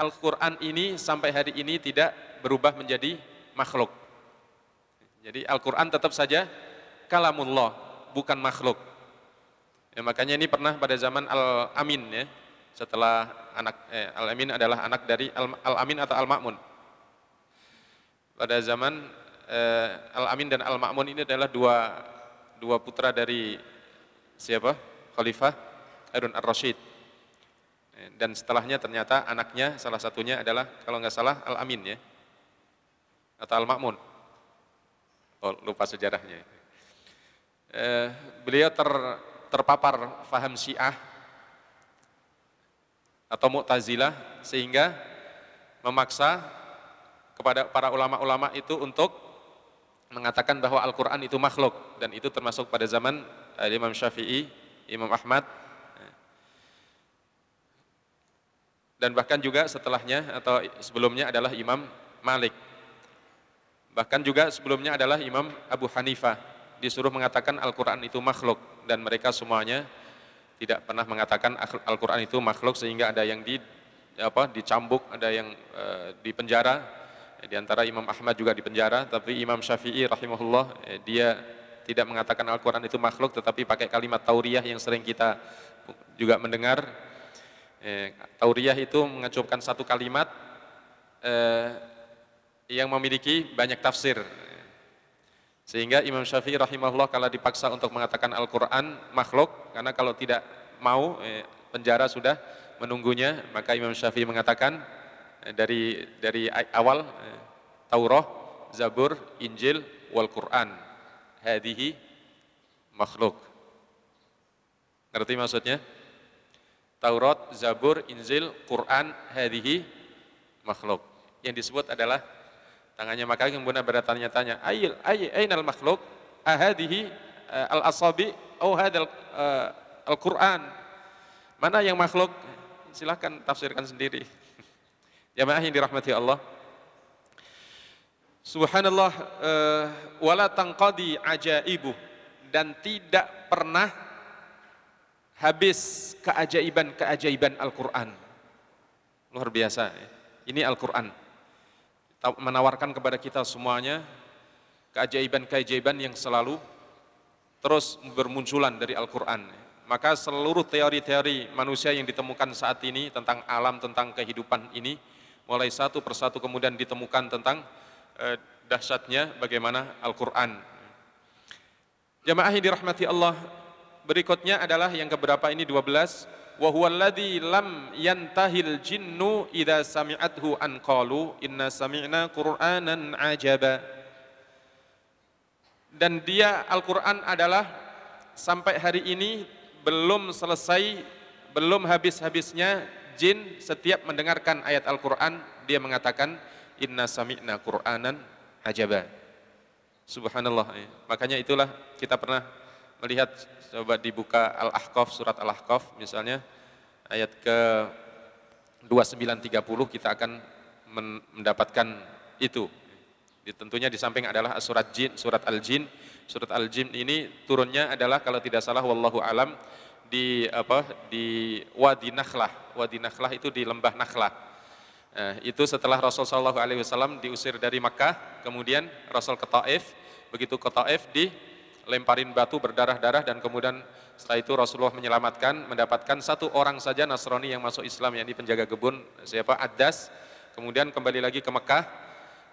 Al-Quran ini sampai hari ini tidak berubah menjadi makhluk jadi Al-Quran tetap saja kalamullah, bukan makhluk. Ya, makanya ini pernah pada zaman Al-Amin ya, setelah anak eh, Al-Amin adalah anak dari Al-Amin atau Al-Ma'mun. Pada zaman eh, Al-Amin dan Al-Ma'mun ini adalah dua dua putra dari siapa? Khalifah Harun Ar-Rasyid. Eh, dan setelahnya ternyata anaknya salah satunya adalah kalau nggak salah Al-Amin ya. Atau Al-Ma'mun. Oh, lupa sejarahnya. Eh, beliau ter, terpapar faham syiah atau mu'tazilah sehingga memaksa kepada para ulama-ulama itu untuk mengatakan bahwa Al-Quran itu makhluk dan itu termasuk pada zaman eh, Imam Syafi'i, Imam Ahmad dan bahkan juga setelahnya atau sebelumnya adalah Imam Malik Bahkan juga sebelumnya adalah Imam Abu Hanifah disuruh mengatakan Al-Quran itu makhluk dan mereka semuanya tidak pernah mengatakan Al-Quran itu makhluk sehingga ada yang di apa dicambuk, ada yang e, di penjara. Di antara Imam Ahmad juga di penjara, tapi Imam Syafi'i rahimahullah e, dia tidak mengatakan Al-Quran itu makhluk tetapi pakai kalimat tauriyah yang sering kita juga mendengar. E, tauriyah itu mengacuhkan satu kalimat e, yang memiliki banyak tafsir. Sehingga Imam Syafi'i rahimahullah kalau dipaksa untuk mengatakan Al-Quran makhluk, karena kalau tidak mau eh, penjara sudah menunggunya maka Imam Syafi'i mengatakan eh, dari dari awal eh, Taurat, Zabur, Injil, wal Quran. Hadihi makhluk. Ngerti maksudnya? Taurat, Zabur, Injil, Quran, hadihi makhluk. Yang disebut adalah tangannya maka kemudian bertanya-tanya, ayil, ayil, ainal makhluk? Ahadihi uh, al-asabi, oh hadal al-Quran. Mana yang makhluk? Silahkan tafsirkan sendiri. Jamaah yang dirahmati Allah. Subhanallah uh, wala tangqadi ajaibu dan tidak pernah habis keajaiban-keajaiban Al-Qur'an. Luar biasa. Ini Al-Qur'an. Menawarkan kepada kita semuanya keajaiban-keajaiban yang selalu terus bermunculan dari Al-Qur'an. Maka seluruh teori-teori manusia yang ditemukan saat ini tentang alam, tentang kehidupan ini mulai satu persatu kemudian ditemukan tentang eh, dahsyatnya bagaimana Al-Quran. Jamaah yang dirahmati Allah, berikutnya adalah yang keberapa ini 12. Wa huwallazi lam yantahil jinnu idza sami'athu an qalu inna sami'na qur'anan ajaba. Dan dia Al-Qur'an adalah sampai hari ini belum selesai, belum habis-habisnya jin setiap mendengarkan ayat Al-Qur'an dia mengatakan inna sami'na qur'anan ajaba. Subhanallah. Ya. Makanya itulah kita pernah melihat coba dibuka Al-Ahqaf surat Al-Ahqaf misalnya ayat ke 2930 kita akan mendapatkan itu. Tentunya di samping adalah surat jin, surat Al-Jin. Surat Al-Jin ini turunnya adalah kalau tidak salah wallahu alam di apa di Wadi Nakhlah. Wadi Nakhlah itu di lembah Nakhlah Eh, itu setelah Rasul Shallallahu Alaihi Wasallam diusir dari Makkah, kemudian Rasul ke Taif, begitu ke Taif dilemparin batu berdarah-darah dan kemudian setelah itu Rasulullah menyelamatkan, mendapatkan satu orang saja Nasrani yang masuk Islam yang di penjaga kebun, siapa? Adas, kemudian kembali lagi ke Mekah,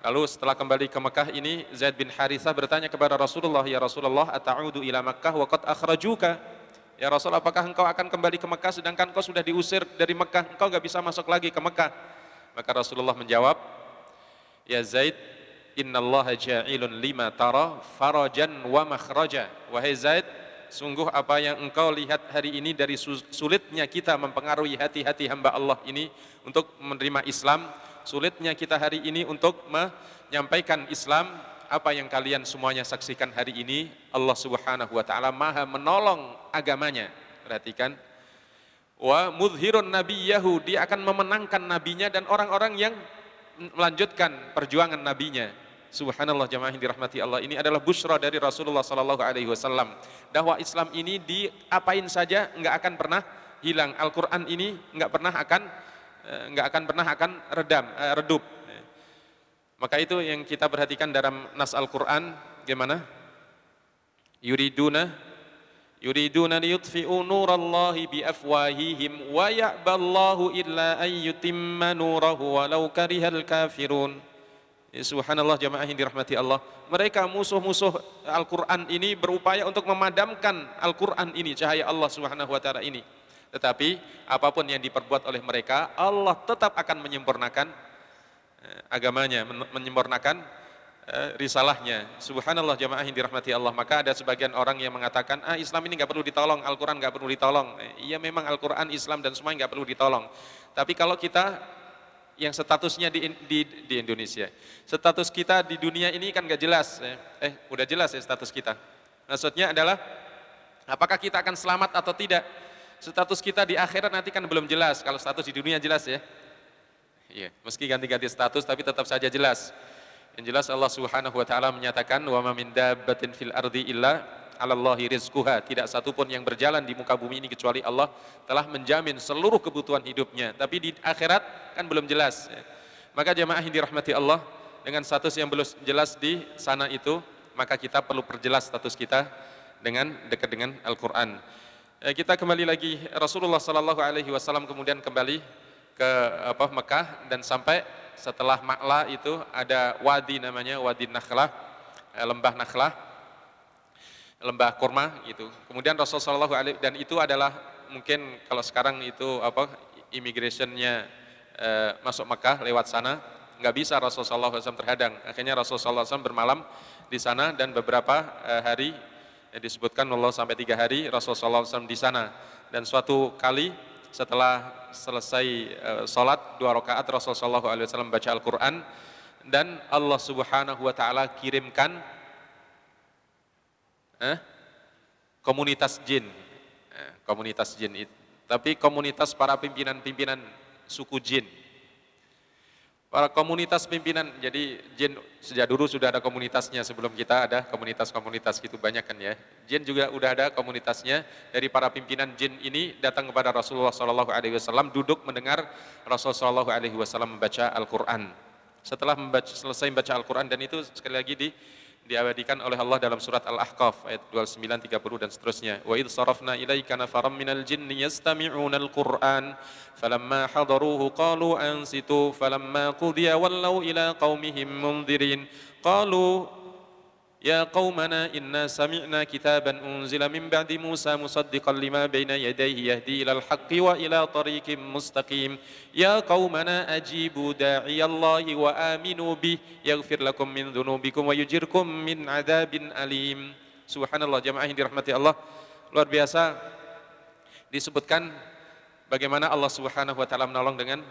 lalu setelah kembali ke Mekah ini Zaid bin Harithah bertanya kepada Rasulullah, ya Rasulullah, ata'udu ila Mekah wa qad akhrajuka, Ya Rasul, apakah engkau akan kembali ke Mekah sedangkan engkau sudah diusir dari Mekah, engkau gak bisa masuk lagi ke Mekah. Maka Rasulullah menjawab, Ya Zaid, innallaha ja'ilun lima tara farajan wa makhraja. Wahai Zaid, sungguh apa yang engkau lihat hari ini dari sulitnya kita mempengaruhi hati-hati hamba Allah ini untuk menerima Islam, sulitnya kita hari ini untuk menyampaikan Islam, apa yang kalian semuanya saksikan hari ini, Allah Subhanahu wa taala Maha menolong agamanya. Perhatikan, wa mudhirun nabiyahu dia akan memenangkan nabinya dan orang-orang yang melanjutkan perjuangan nabinya subhanallah jamaah yang dirahmati Allah. Ini adalah busra dari Rasulullah sallallahu alaihi wasallam. Dakwah Islam ini diapain saja enggak akan pernah hilang. Al-Qur'an ini enggak pernah akan eh, akan pernah akan redam eh, redup. Maka itu yang kita perhatikan dalam nas Al-Qur'an gimana? Yuriduna yuriduna liyutfi'u nurallahi biafwahihim wa ya'ballahu illa an yutimma nurahu walau karihal kafirun subhanallah jamaah yang dirahmati Allah mereka musuh-musuh Al-Quran ini berupaya untuk memadamkan Al-Quran ini cahaya Allah subhanahu wa ta'ala ini tetapi apa pun yang diperbuat oleh mereka Allah tetap akan menyempurnakan eh, agamanya menyempurnakan Eh, risalahnya. Subhanallah jamaah yang dirahmati Allah. Maka ada sebagian orang yang mengatakan, ah Islam ini nggak perlu ditolong, Al-Quran nggak perlu ditolong. Eh, iya memang Al-Quran, Islam dan semuanya nggak perlu ditolong. Tapi kalau kita yang statusnya di, di, di Indonesia, status kita di dunia ini kan nggak jelas. Eh, eh, udah jelas ya status kita. Maksudnya adalah, apakah kita akan selamat atau tidak? Status kita di akhirat nanti kan belum jelas. Kalau status di dunia jelas ya. Iya, meski ganti-ganti status tapi tetap saja jelas. Yang jelas Allah Subhanahu wa taala menyatakan wa ma min dabbatin fil ardi illa 'alallahi rizquha. Tidak satu pun yang berjalan di muka bumi ini kecuali Allah telah menjamin seluruh kebutuhan hidupnya. Tapi di akhirat kan belum jelas. Maka jemaah yang dirahmati Allah dengan status yang belum jelas di sana itu, maka kita perlu perjelas status kita dengan dekat dengan Al-Qur'an. Eh, kita kembali lagi Rasulullah sallallahu alaihi wasallam kemudian kembali ke apa Mekah dan sampai setelah Ma'la itu ada wadi namanya Wadi Nakhlah, eh, lembah Nakhlah, lembah kurma gitu. Kemudian Rasulullah SAW dan itu adalah mungkin kalau sekarang itu apa immigrationnya eh, masuk Mekah lewat sana, nggak bisa Rasulullah SAW terhadang. Akhirnya Rasulullah SAW bermalam di sana dan beberapa eh, hari eh, disebutkan Allah sampai tiga hari Rasulullah SAW di sana. Dan suatu kali setelah selesai uh, sholat dua rakaat Rasulullah SAW baca Al-Quran dan Allah Subhanahu Wa Taala kirimkan eh, komunitas jin, eh, komunitas jin itu, tapi komunitas para pimpinan-pimpinan suku jin para komunitas pimpinan. Jadi jin sejak dulu sudah ada komunitasnya sebelum kita ada komunitas-komunitas gitu banyak kan ya. Jin juga udah ada komunitasnya dari para pimpinan jin ini datang kepada Rasulullah Shallallahu Alaihi Wasallam duduk mendengar Rasulullah Shallallahu Alaihi Wasallam membaca Al-Quran. Setelah membaca, selesai membaca Al-Quran dan itu sekali lagi di diabadikan oleh Allah dalam surat Al-Ahqaf ayat 29 30 dan seterusnya. Wa id sarafna ilaika nafaram minal jinni yastami'una al-Qur'an falamma hadaruhu qalu ansitu falamma qudiya wallaw ila qaumihim mundirin qalu يا قومنا إنا سمعنا كتابا أنزل من بعد موسى مصدقا لما بين يديه يهدي إلى الحق وإلى طريق مستقيم يا قومنا أجيبوا داعي الله وآمنوا به يغفر لكم من ذنوبكم ويجركم من عذاب أليم Subhanallah jamaah yang dirahmati Allah luar biasa disebutkan bagaimana Allah Subhanahu wa taala menolong dengan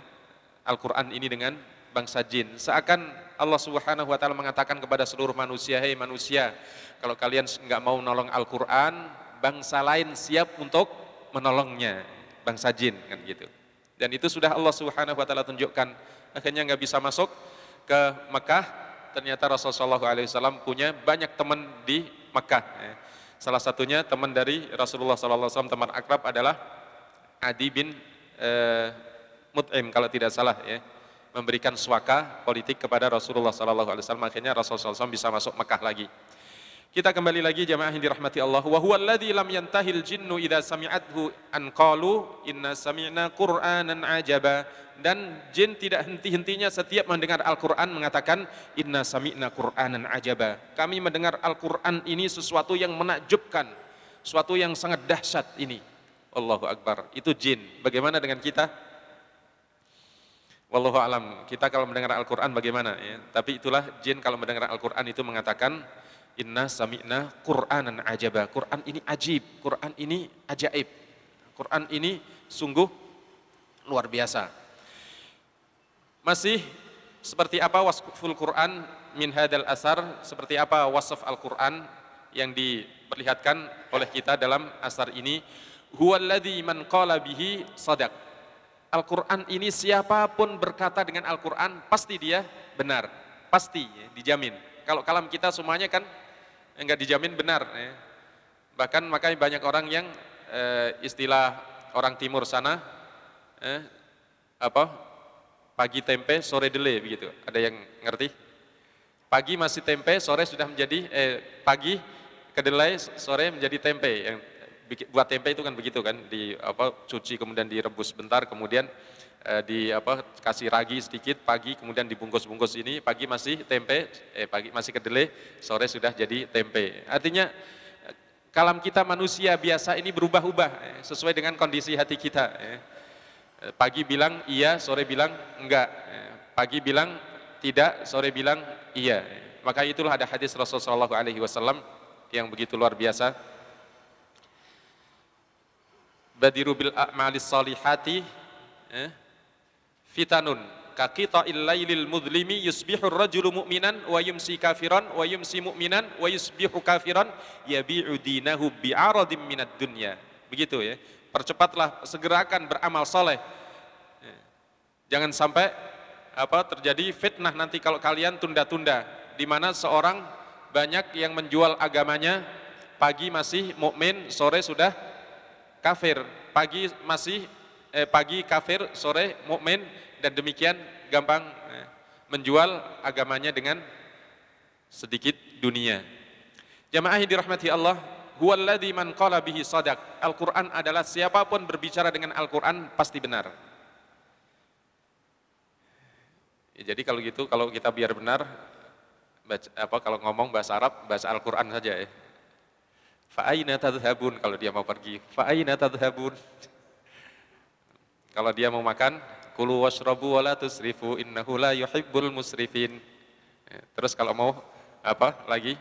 Al-Qur'an ini dengan bangsa jin. Seakan Allah Subhanahu wa taala mengatakan kepada seluruh manusia, "Hei manusia, kalau kalian nggak mau menolong Al-Qur'an, bangsa lain siap untuk menolongnya." Bangsa jin kan gitu. Dan itu sudah Allah Subhanahu wa taala tunjukkan. Akhirnya nggak bisa masuk ke Mekah, ternyata Rasulullah SAW punya banyak teman di Mekah. Ya. Salah satunya teman dari Rasulullah SAW, teman akrab adalah Adi bin eh, Mut'im kalau tidak salah ya memberikan suaka politik kepada Rasulullah Sallallahu Alaihi Wasallam. Akhirnya Rasulullah SAW bisa masuk Mekah lagi. Kita kembali lagi jamaah yang dirahmati Allah. Wa huwa alladhi lam yantahil jinnu idza sami'athu an qalu inna sami'na qur'anan ajaba. Dan jin tidak henti-hentinya setiap mendengar Al-Qur'an mengatakan inna sami'na qur'anan ajaba. Kami mendengar Al-Qur'an ini sesuatu yang menakjubkan, sesuatu yang sangat dahsyat ini. Allahu Akbar. Itu jin. Bagaimana dengan kita? Wallahu alam. Kita kalau mendengar Al-Qur'an bagaimana ya? Tapi itulah jin kalau mendengar Al-Qur'an itu mengatakan inna sami'na Qur'anan ajaba. Qur'an ini ajib, Qur'an ini ajaib. Qur'an ini sungguh luar biasa. Masih seperti apa wasful Qur'an min hadal asar, seperti apa wasf Al-Qur'an yang diperlihatkan oleh kita dalam asar ini huwallazi man qala bihi sadaq Al-Quran ini siapa pun berkata dengan Al-Quran pasti dia benar, pasti ya, dijamin. Kalau kalam kita semuanya kan enggak dijamin benar. Ya. Bahkan makanya banyak orang yang eh, istilah orang timur sana eh, apa pagi tempe sore dele begitu. Ada yang ngerti? Pagi masih tempe, sore sudah menjadi eh, pagi kedelai, sore menjadi tempe. Yang buat tempe itu kan begitu kan di apa cuci kemudian direbus bentar kemudian eh, di apa kasih ragi sedikit pagi kemudian dibungkus-bungkus ini pagi masih tempe eh pagi masih kedelai sore sudah jadi tempe. Artinya kalam kita manusia biasa ini berubah-ubah eh, sesuai dengan kondisi hati kita eh. pagi bilang iya sore bilang enggak eh, pagi bilang tidak sore bilang iya maka itulah ada hadis Rasulullah SAW yang begitu luar biasa badiru bil a'malis salihati eh, fitanun. Kakita illailil mudlimi yusbihur rajulu mu'minan wa yumsi kafiran wa yumsi mu'minan wa yusbihu kafiran yabi'u dinahu bi'aradim minad dunya. Begitu ya. Percepatlah segerakan beramal soleh. Eh, jangan sampai apa terjadi fitnah nanti kalau kalian tunda-tunda di mana seorang banyak yang menjual agamanya pagi masih mukmin sore sudah kafir, pagi masih eh, pagi kafir, sore mukmin dan demikian gampang eh, menjual agamanya dengan sedikit dunia. Jamaah dirahmati Allah, huwallazi man qala bihi sadaq. Al-Qur'an adalah siapa pun berbicara dengan Al-Qur'an pasti benar. Ya, jadi kalau gitu kalau kita biar benar baca, apa kalau ngomong bahasa Arab bahasa Al-Qur'an saja ya. Fa'aina tadhabun kalau dia mau pergi. Fa'aina tadhabun. Kalau dia mau makan, kulu washrabu wa la tusrifu innahu la yuhibbul musrifin. Ya, terus kalau mau apa lagi?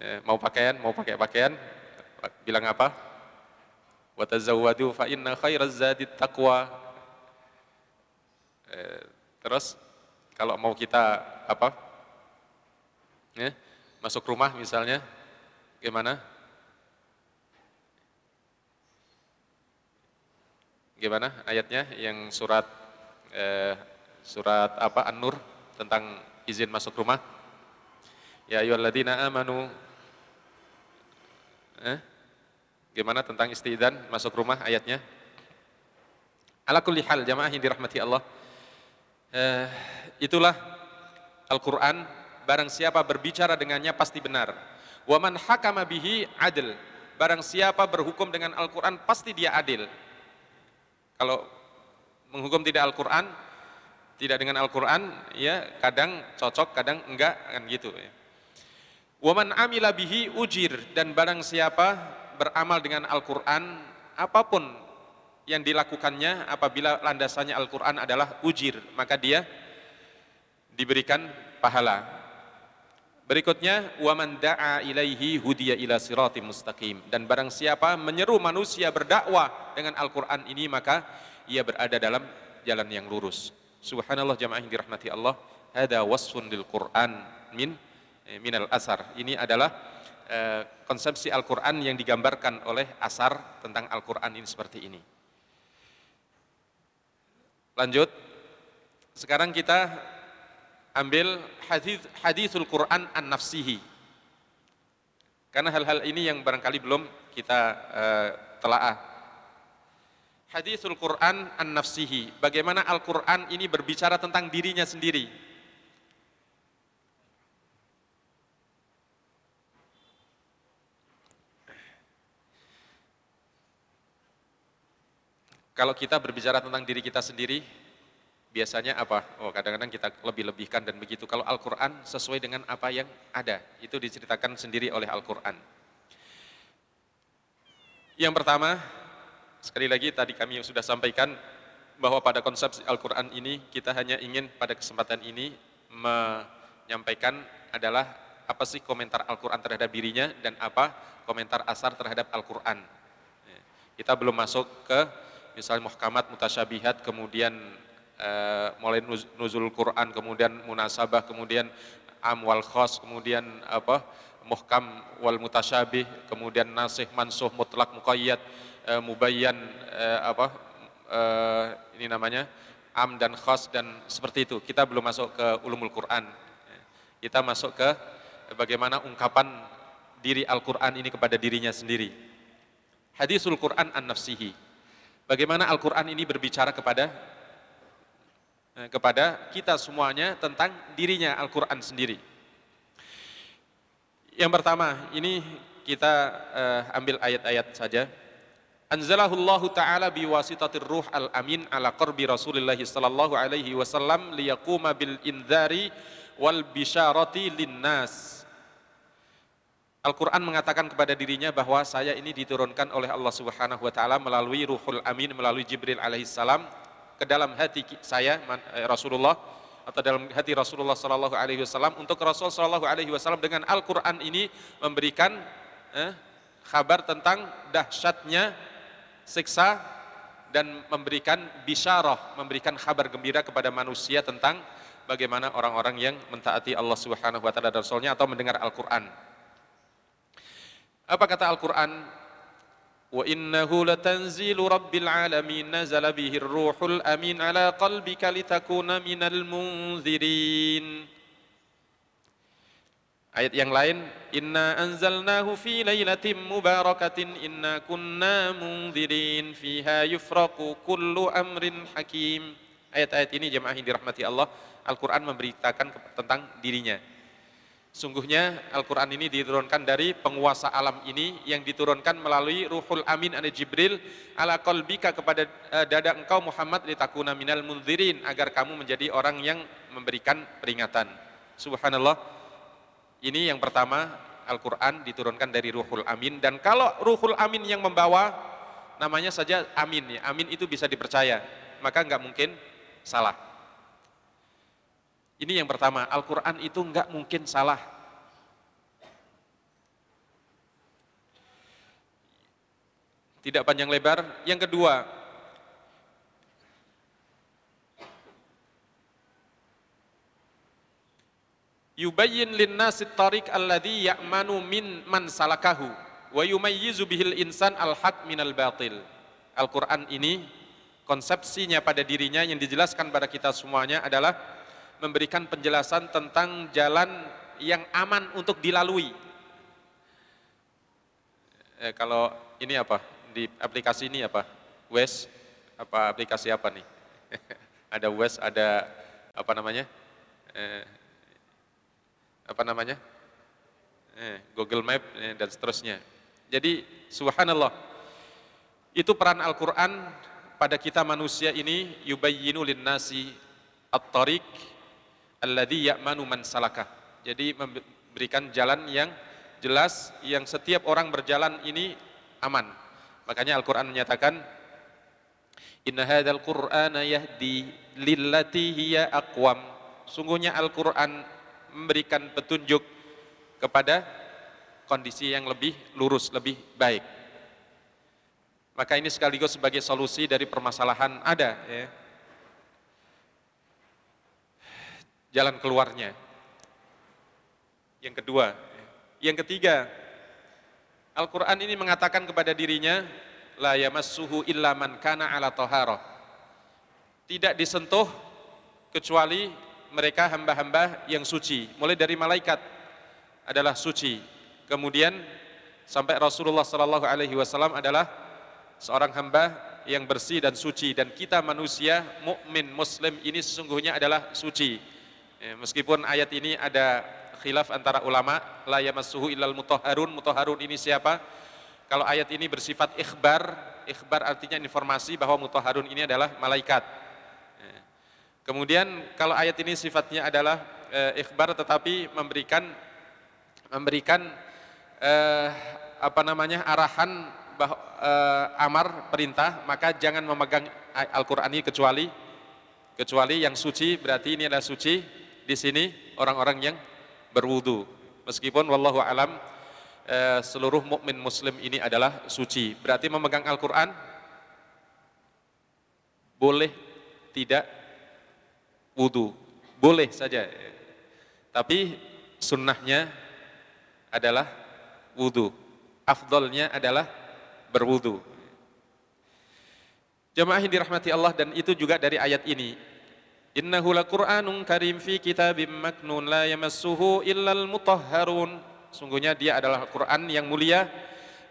Ya, mau pakaian, mau pakai pakaian, bilang apa? Wa tazawwadu fa inna khairaz zadit taqwa. Eh, terus kalau mau kita apa? Ya, masuk rumah misalnya gimana? Gimana ayatnya yang surat eh, surat apa An-Nur tentang izin masuk rumah? Ya ayyuhalladzina amanu eh? Gimana tentang istidan masuk rumah ayatnya? Ala kulli hal jamaah yang dirahmati Allah. Eh, itulah Al-Qur'an barang siapa berbicara dengannya pasti benar. Wa man hakama bihi adil. Barang siapa berhukum dengan Al-Qur'an pasti dia adil. Kalau menghukum tidak Al-Quran, tidak dengan Al-Quran, ya kadang cocok, kadang enggak, kan gitu. Ya. Waman amila bihi ujir, dan barang siapa beramal dengan Al-Quran, apa pun yang dilakukannya apabila landasannya Al-Quran adalah ujir, maka dia diberikan pahala. Berikutnya, waman da'a ilaihi hudiya ila siratim mustaqim. Dan barang siapa menyeru manusia berdakwah dengan Al-Quran ini, maka ia berada dalam jalan yang lurus. Subhanallah jamaah yang dirahmati Allah. Hada wasfun lil Quran min eh, minal asar. Ini adalah eh, konsepsi Al-Quran yang digambarkan oleh asar tentang Al-Quran ini seperti ini. Lanjut. Sekarang kita ambil hadis hadisul Quran an nafsihi. Karena hal-hal ini yang barangkali belum kita uh, telaah. Hadisul Quran an nafsihi. Bagaimana Al-Quran ini berbicara tentang dirinya sendiri. Kalau kita berbicara tentang diri kita sendiri, biasanya apa? Oh kadang-kadang kita lebih-lebihkan dan begitu. Kalau Al-Quran sesuai dengan apa yang ada, itu diceritakan sendiri oleh Al-Quran. Yang pertama, sekali lagi tadi kami sudah sampaikan bahwa pada konsep Al-Quran ini kita hanya ingin pada kesempatan ini menyampaikan adalah apa sih komentar Al-Quran terhadap dirinya dan apa komentar asar terhadap Al-Quran. Kita belum masuk ke misalnya muhkamat, mutasyabihat, kemudian uh, mulai nuzul Quran, kemudian munasabah, kemudian am wal khos, kemudian apa muhkam wal mutasyabih, kemudian nasih mansuh mutlak muqayyad, uh, mubayyan uh, apa ini namanya am dan khos dan seperti itu. Kita belum masuk ke ulumul Quran. Kita masuk ke bagaimana ungkapan diri Al-Quran ini kepada dirinya sendiri. Hadisul Quran an nafsihi. Bagaimana Al-Quran ini berbicara kepada Eh, kepada kita semuanya tentang dirinya Al-Quran sendiri. Yang pertama, ini kita uh, ambil ayat-ayat saja. Anzalahullahu ta'ala biwasitatir ruh al-amin ala qarbi Rasulullah sallallahu alaihi wasallam liyaquma bil indhari wal bisharati linnas. Al-Quran mengatakan kepada dirinya bahwa saya ini diturunkan oleh Allah Subhanahu wa taala melalui Ruhul Amin melalui Jibril alaihissalam ke dalam hati saya eh, Rasulullah atau dalam hati Rasulullah Sallallahu Alaihi Wasallam untuk Rasul Sallallahu Alaihi Wasallam dengan Al-Quran ini memberikan eh, kabar tentang dahsyatnya siksa dan memberikan bisyarah, memberikan kabar gembira kepada manusia tentang bagaimana orang-orang yang mentaati Allah Subhanahu wa taala dan Rasulnya atau mendengar Al-Qur'an. Apa kata Al-Qur'an? wa innahu latanzilu rabbil alamin nazala bihir ruhul amin ala qalbika litakuna minal Ayat yang lain, inna anzalnahu fi lailatin mubarakatin inna kunna munzirin fiha yufraqu kullu amrin hakim. Ayat-ayat ini jemaah yang dirahmati Allah, Al-Qur'an memberitakan tentang dirinya. Sungguhnya Al-Quran ini diturunkan dari penguasa alam ini yang diturunkan melalui ruhul amin ane Jibril ala kolbika kepada uh, dada engkau Muhammad litakuna minal munzirin agar kamu menjadi orang yang memberikan peringatan. Subhanallah. Ini yang pertama Al-Quran diturunkan dari Ruhul Amin dan kalau Ruhul Amin yang membawa namanya saja Amin ya. Amin itu bisa dipercaya, maka nggak mungkin salah. Ini yang pertama, Al-Quran itu nggak mungkin salah. Tidak panjang lebar. Yang kedua, yubayyin linnasi tariq alladhi ya'manu min man salakahu wa yumayyizu bihil insan al-haq minal batil. Al-Quran ini konsepsinya pada dirinya yang dijelaskan pada kita semuanya adalah memberikan penjelasan tentang jalan yang aman untuk dilalui. Eh, kalau ini apa? Di aplikasi ini apa? Wes? Apa aplikasi apa nih? ada Wes, ada apa namanya? Eh, apa namanya eh, Google Map eh, dan seterusnya. Jadi subhanallah itu peran Al-Quran pada kita manusia ini yubayyinu linnasi at-tariq alladhi ya'manu man salakah. Jadi memberikan jalan yang jelas yang setiap orang berjalan ini aman. Makanya Al-Quran menyatakan Inna hadzal Qur'ana yahdi lillati hiya aqwam. Sungguhnya Al-Qur'an memberikan petunjuk kepada kondisi yang lebih lurus, lebih baik. Maka ini sekaligus sebagai solusi dari permasalahan ada ya. Jalan keluarnya. Yang kedua, yang ketiga, Al-Qur'an ini mengatakan kepada dirinya la yamassuhu illa man kana ala taharah. Tidak disentuh kecuali mereka hamba-hamba yang suci, mulai dari malaikat adalah suci. Kemudian sampai Rasulullah sallallahu alaihi wasallam adalah seorang hamba yang bersih dan suci dan kita manusia mukmin muslim ini sesungguhnya adalah suci. Ya, meskipun ayat ini ada khilaf antara ulama, la yamassuhu illal mutahharun. Mutahharun ini siapa? Kalau ayat ini bersifat ikhbar, ikhbar artinya informasi bahwa mutahharun ini adalah malaikat. Kemudian kalau ayat ini sifatnya adalah e, ikhbar tetapi memberikan memberikan e, apa namanya arahan bah, e, amar perintah maka jangan memegang Al-Qur'an ini kecuali kecuali yang suci berarti ini adalah suci di sini orang-orang yang berwudu meskipun wallahu alam e, seluruh mukmin muslim ini adalah suci berarti memegang Al-Qur'an boleh tidak wudhu. Boleh saja. Tapi sunnahnya adalah wudhu. Afdolnya adalah berwudhu. Jemaah yang dirahmati Allah dan itu juga dari ayat ini. Innahu laqur'anun karim fi kitabim maknun la yamassuhu illal mutahharun. Sungguhnya dia adalah Al-Qur'an yang mulia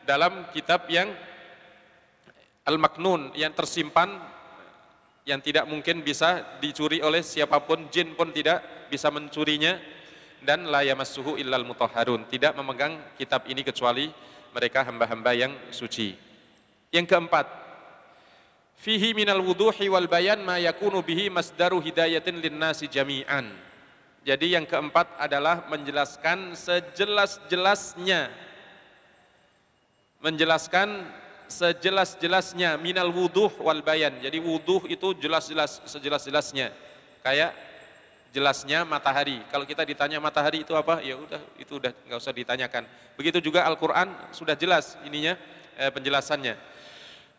dalam kitab yang al-maknun yang tersimpan yang tidak mungkin bisa dicuri oleh siapa pun, jin pun tidak bisa mencurinya dan la yamassuhu illal mutahharun, tidak memegang kitab ini kecuali mereka hamba-hamba yang suci. Yang keempat, fihi minal wuduhi wal bayan ma yakunu bihi masdaru hidayatin linnasi jami'an. Jadi yang keempat adalah menjelaskan sejelas-jelasnya menjelaskan sejelas-jelasnya minal wuduh wal bayan. Jadi wuduh itu jelas-jelas sejelas-jelasnya. Kayak jelasnya matahari. Kalau kita ditanya matahari itu apa? Ya udah itu udah nggak usah ditanyakan. Begitu juga Al-Qur'an sudah jelas ininya eh, penjelasannya.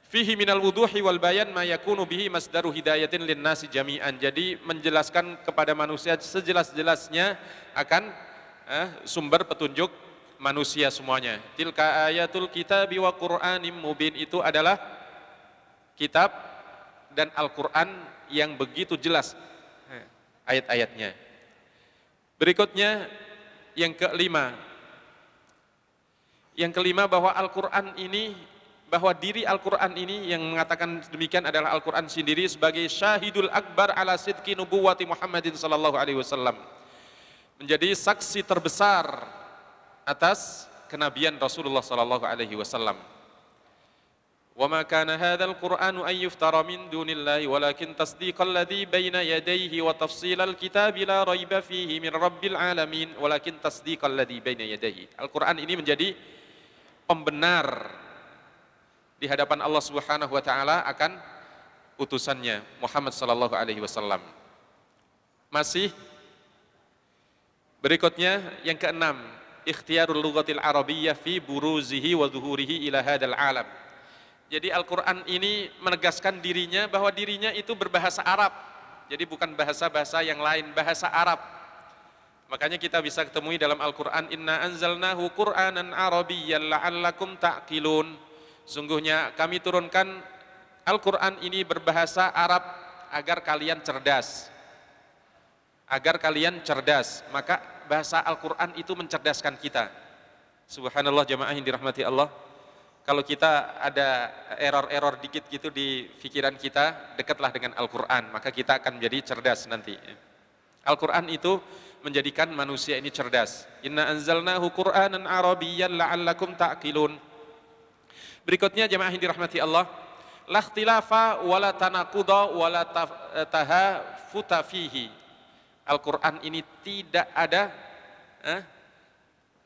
Fihi minal wuduhi wal bayan ma yakunu bihi masdaru hidayatin linnasi jami'an. Jadi menjelaskan kepada manusia sejelas-jelasnya akan eh, sumber petunjuk manusia semuanya. Tilka ayatul kitab wa Qur'anim mubin itu adalah kitab dan Al-Qur'an yang begitu jelas eh, ayat-ayatnya. Berikutnya yang kelima. Yang kelima bahwa Al-Qur'an ini bahwa diri Al-Quran ini yang mengatakan demikian adalah Al-Quran sendiri sebagai syahidul akbar ala sidki nubuwati Muhammadin sallallahu alaihi wasallam. Menjadi saksi terbesar atas kenabian Rasulullah sallallahu alaihi wasallam. Wa ma kana hadzal qur'anu an yuftara min dunillahi walakin tasdiqal ladzi baina yadayhi wa tafsilal kitabi la raiba fihi min rabbil alamin walakin tasdiqal ladzi baina Al-Qur'an ini menjadi pembenar di hadapan Allah Subhanahu wa taala akan utusannya Muhammad sallallahu alaihi wasallam. Masih berikutnya yang keenam, ikhtiyarul lughatil arabiyyah fi buruzihi wa zuhurihi ila hadal alam jadi Al-Quran ini menegaskan dirinya bahwa dirinya itu berbahasa Arab. Jadi bukan bahasa-bahasa yang lain, bahasa Arab. Makanya kita bisa ketemui dalam Al-Quran, Inna anzalnahu Qur'anan Arabiyyan la'allakum ta'qilun. Sungguhnya kami turunkan Al-Quran ini berbahasa Arab agar kalian cerdas. Agar kalian cerdas. Maka bahasa Al-Quran itu mencerdaskan kita. Subhanallah jamaah yang dirahmati Allah kalau kita ada error-error dikit gitu di pikiran kita, dekatlah dengan Al-Quran, maka kita akan menjadi cerdas nanti. Al-Quran itu menjadikan manusia ini cerdas. Inna anzalnahu Qur'anan Arabiyyan la'allakum ta'qilun. Berikutnya jemaah yang dirahmati Allah, la ikhtilafa wala tanaquda wala tahafuta fihi. Al-Quran ini tidak ada eh,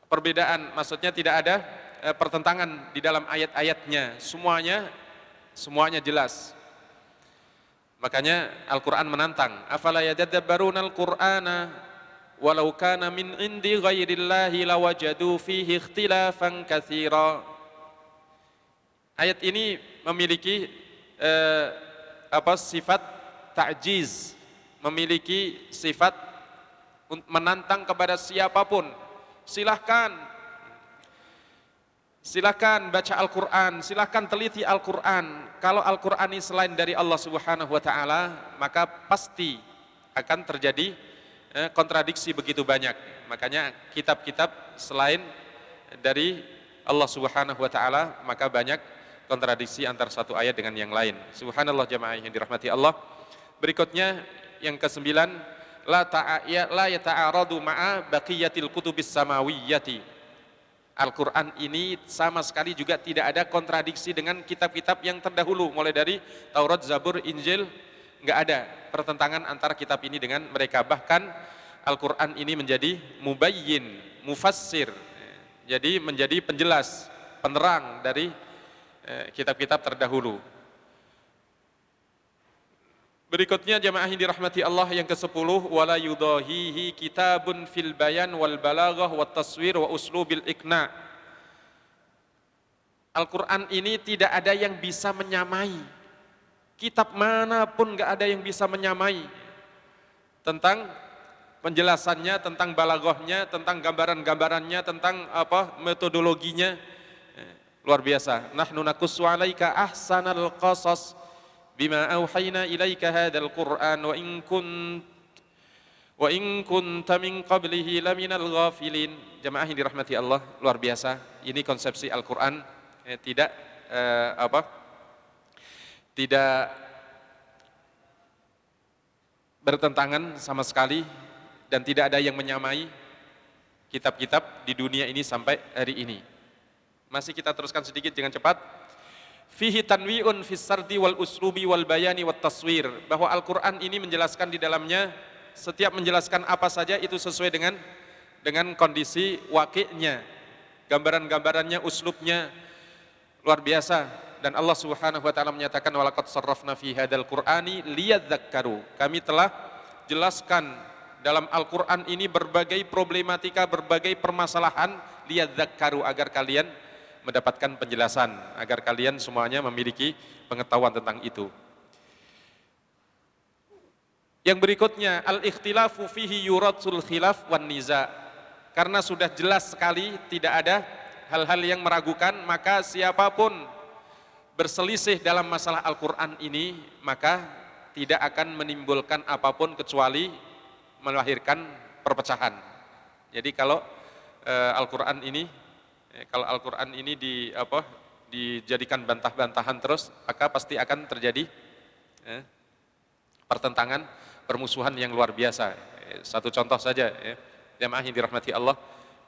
perbedaan, maksudnya tidak ada Eh, pertentangan di dalam ayat-ayatnya, semuanya semuanya jelas. Makanya Al-Qur'an menantang, afala yadabbaruna al-Qur'ana walau kana min indi ghairillahi lawajadu fihi ikhtilafan katsira. Ayat ini memiliki eh, apa sifat ta'jiz, memiliki sifat menantang kepada siapa pun. Silahkan Silakan baca Al-Quran, silakan teliti Al-Quran. Kalau Al-Quran ini selain dari Allah Subhanahu Wa Taala, maka pasti akan terjadi eh, kontradiksi begitu banyak. Makanya kitab-kitab selain dari Allah Subhanahu Wa Taala, maka banyak kontradiksi antara satu ayat dengan yang lain. Subhanallah jamaah yang dirahmati Allah. Berikutnya yang kesembilan, la ta'a ya, la yata'aradu ma'a baqiyatil kutubis samawiyyati Al-Quran ini sama sekali juga tidak ada kontradiksi dengan kitab-kitab yang terdahulu mulai dari Taurat, Zabur, Injil nggak ada pertentangan antara kitab ini dengan mereka bahkan Al-Quran ini menjadi mubayyin, mufassir jadi menjadi penjelas, penerang dari kitab-kitab terdahulu Berikutnya jamaah yang dirahmati Allah yang ke-10 wala yudahihi kitabun fil bayan wal balaghah wat taswir wa uslubil ikna. Al-Qur'an ini tidak ada yang bisa menyamai. Kitab mana pun enggak ada yang bisa menyamai tentang penjelasannya, tentang balaghahnya, tentang gambaran-gambarannya, tentang apa metodologinya. Luar biasa. Nahnu naqussu 'alaika ahsanal qasas bima auhayna ilaika hadzal Qur'an wa in kunt wa in kunta min qablihi laminal ghafilin. Jemaah yang dirahmati Allah, luar biasa. Ini konsepsi Al-Qur'an eh, tidak eh, apa? Tidak bertentangan sama sekali dan tidak ada yang menyamai kitab-kitab di dunia ini sampai hari ini. Masih kita teruskan sedikit jangan cepat. Fihi tanwi'un fis sardi wal uslubi wal bayani wat taswir. Bahwa Al-Qur'an ini menjelaskan di dalamnya setiap menjelaskan apa saja itu sesuai dengan dengan kondisi wakilnya gambaran-gambarannya uslubnya luar biasa. Dan Allah Subhanahu wa taala menyatakan walaqad sarrafna fi hadzal qur'ani liyadzakkaru. Kami telah jelaskan dalam Al-Qur'an ini berbagai problematika berbagai permasalahan liyadzakkaru agar kalian mendapatkan penjelasan agar kalian semuanya memiliki pengetahuan tentang itu. Yang berikutnya al-ikhtilafu fihi yuradul khilaf wan niza. Karena sudah jelas sekali tidak ada hal-hal yang meragukan, maka siapa pun berselisih dalam masalah Al-Qur'an ini, maka tidak akan menimbulkan apa pun kecuali melahirkan perpecahan. Jadi kalau e, Al-Qur'an ini Eh, kalau Al-Quran ini di apa dijadikan bantah-bantahan terus, maka pasti akan terjadi eh, pertentangan, permusuhan yang luar biasa. Eh, satu contoh saja, jamaah yang dirahmati Allah,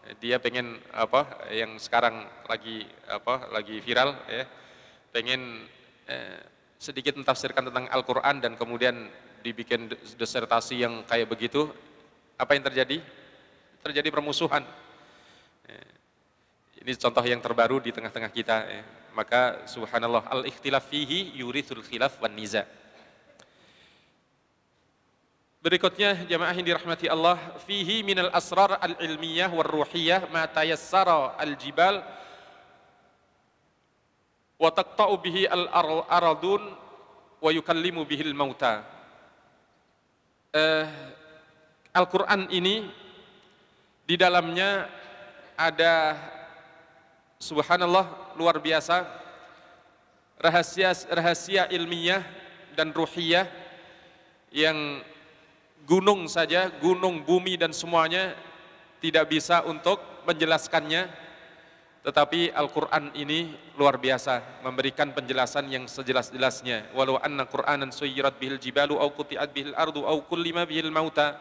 eh, dia pengen apa yang sekarang lagi apa lagi viral, ya, pengen eh, sedikit mentafsirkan tentang Al-Quran dan kemudian dibikin disertasi yang kayak begitu, apa yang terjadi? Terjadi permusuhan. Ini contoh yang terbaru di tengah-tengah kita. Eh. Maka subhanallah al-ikhtilaf fihi yurithul khilaf wan niza. Berikutnya jamaah yang dirahmati Allah, fihi minal asrar al-ilmiyah war ruhiyah ma tayassara al-jibal wa taqta'u bihi al-aradun wa yukallimu bihi al-mauta. Uh, Al-Quran ini di dalamnya ada subhanallah luar biasa. Rahasia rahasia ilmiah dan ruhiyah yang gunung saja, gunung, bumi dan semuanya tidak bisa untuk menjelaskannya. Tetapi Al-Quran ini luar biasa memberikan penjelasan yang sejelas-jelasnya. Walau anna Qur'anan suyirat bihil jibalu au kuti'at bihil ardu au kullima bihil mauta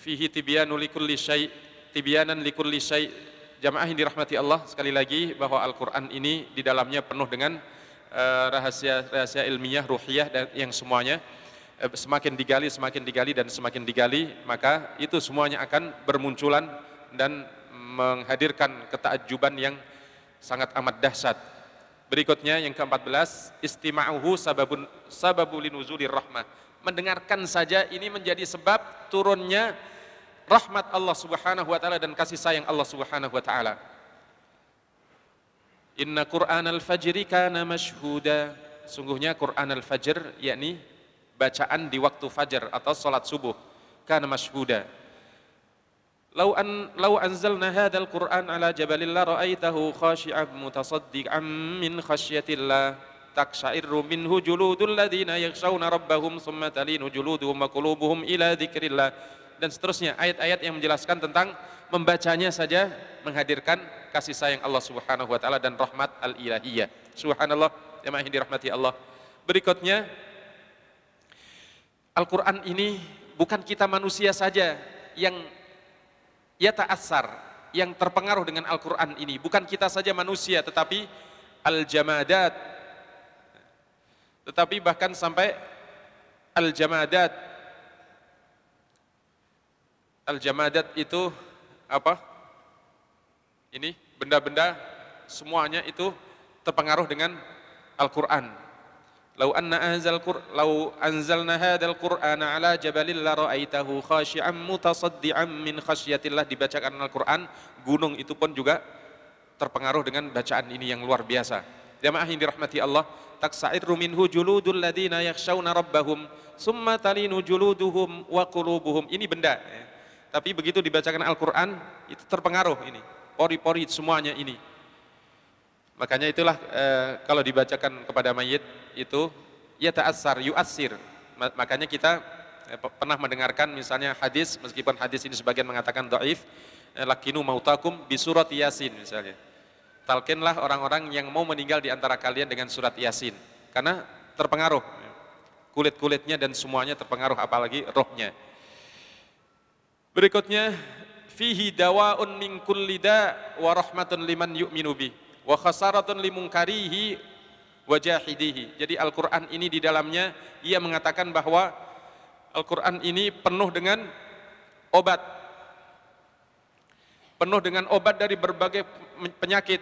fihi tibyanu likulli syai' tibyanan likulli syai' jamaah yang dirahmati Allah sekali lagi bahwa Al-Quran ini di dalamnya penuh dengan uh, rahasia rahasia ilmiah ruhiyah dan yang semuanya uh, semakin digali semakin digali dan semakin digali maka itu semuanya akan bermunculan dan menghadirkan ketakjuban yang sangat amat dahsyat. Berikutnya yang ke-14, istima'uhu sababun sababul linuzulir rahmah. Mendengarkan saja ini menjadi sebab turunnya rahmat Allah Subhanahu wa taala dan kasih sayang Allah Subhanahu wa taala. Inna Qur'an al-fajri kana mashhuda. Sungguhnya Quran al-fajr yakni bacaan di waktu fajar atau salat subuh kana mashhuda لو أن لو أنزلنا هذا القرآن على جبل لرأيته خاشعا متصدعا من خشية الله تقشعر منه جلود الذين يخشون ربهم ثم تلين جلودهم وقلوبهم إلى ذكر الله dan seterusnya ayat-ayat yang menjelaskan tentang membacanya saja menghadirkan kasih sayang Allah Subhanahu wa taala dan rahmat al-ilahiyah. Subhanallah, jemaah yang dirahmati Allah. Berikutnya Al-Qur'an ini bukan kita manusia saja yang ya ta'assar yang terpengaruh dengan Al-Quran ini bukan kita saja manusia tetapi al-jamadat tetapi bahkan sampai al-jamadat al-jamadat itu apa ini benda-benda semuanya itu terpengaruh dengan Al-Quran Lau anna anzal qur lau anzalna hadzal qur'ana ala jabalin la ra'aitahu khashi'an mutasaddian min khasyatillah dibacakan Al-Qur'an gunung itu pun juga terpengaruh dengan bacaan ini yang luar biasa. Jamaah yang dirahmati Allah, taksairu minhu juludul ladina yakhshawna rabbahum summa talinu juluduhum wa qulubuhum. Ini benda ya. Tapi begitu dibacakan Al-Qur'an itu terpengaruh ini. Pori-pori semuanya ini. Makanya itulah eh, kalau dibacakan kepada mayit itu ya ta'assar, yu'assir. Makanya kita eh, pernah mendengarkan misalnya hadis, meskipun hadis ini sebagian mengatakan do'if, eh, lakinu mautakum bi surat yasin misalnya. Talkinlah orang-orang yang mau meninggal di antara kalian dengan surat yasin. Karena terpengaruh. Kulit-kulitnya dan semuanya terpengaruh apalagi rohnya. Berikutnya, fihi dawaun min kulli da wa rahmatun liman yu'minu bi wa khasaratun limungkarihi wajahidihi. Jadi Al-Quran ini di dalamnya ia mengatakan bahwa Al-Quran ini penuh dengan obat. Penuh dengan obat dari berbagai penyakit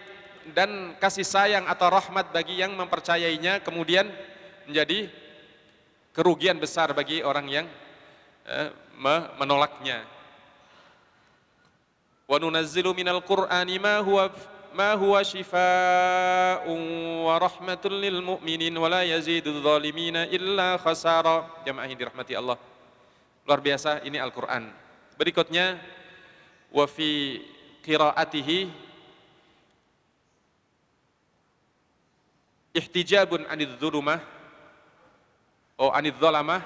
dan kasih sayang atau rahmat bagi yang mempercayainya kemudian menjadi kerugian besar bagi orang yang eh, menolaknya wa nunazzilu minal qur'ani ma huwa ma huwa shifaa'un wa rahmatul lil mu'minin wa la yazidudz zalimina illa Allah. Luar biasa ini Al-Qur'an. Berikutnya wa fi qiraatihi ihtijabun anidz أو oh anidz zalamah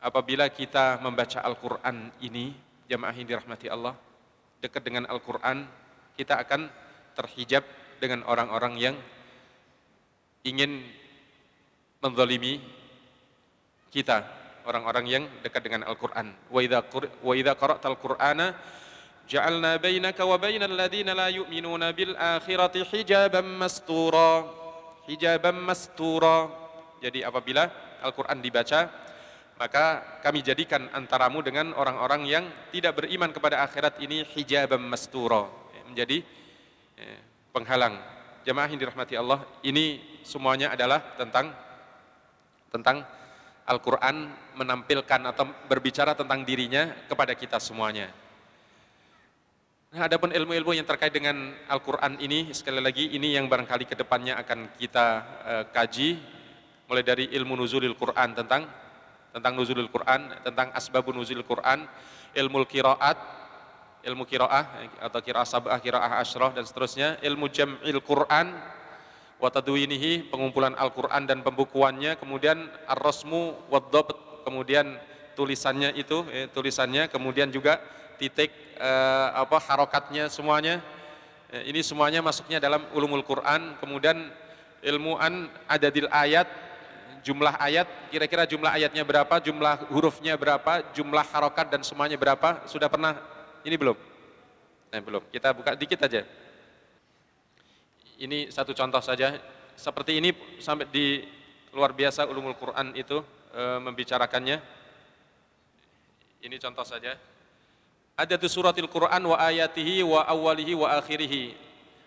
apabila kita membaca Al-Quran ini jamaah yang dirahmati Allah dekat dengan Al-Quran, kita akan terhijab dengan orang-orang yang ingin menzalimi kita, orang-orang yang dekat dengan Al-Quran. Wa idza qara'tal Qur'ana ja'alna bainaka wa bainal ladzina la yu'minuna bil akhirati hijaban mastura hijaban mastura jadi apabila Al-Qur'an dibaca maka kami jadikan antaramu dengan orang-orang yang tidak beriman kepada akhirat ini hijaban mastura menjadi eh, penghalang jamaah yang dirahmati Allah ini semuanya adalah tentang tentang Al-Quran menampilkan atau berbicara tentang dirinya kepada kita semuanya. Nah, adapun ilmu-ilmu yang terkait dengan Al-Quran ini, sekali lagi ini yang barangkali ke depannya akan kita uh, kaji, mulai dari ilmu nuzulil Quran tentang tentang nuzulil Quran, tentang asbabun nuzulil Quran, ilmu kiraat, ilmu kiraah atau kiraah sabah, kiraah asyrah dan seterusnya, ilmu jam'il Quran, watadwinihi pengumpulan Al-Quran dan pembukuannya kemudian ar-rasmu wad kemudian tulisannya itu eh, tulisannya kemudian juga titik eh, apa harokatnya semuanya. Eh, ini semuanya masuknya dalam ulumul Quran kemudian ilmuan adadil ayat jumlah ayat kira-kira jumlah ayatnya berapa jumlah hurufnya berapa jumlah harokat dan semuanya berapa sudah pernah ini belum eh, belum kita buka dikit aja ini satu contoh saja. Seperti ini sampai di luar biasa ulumul Quran itu e, membicarakannya. Ini contoh saja. Ada tu suratil Quran wa ayatihi wa awalihi wa akhirihi.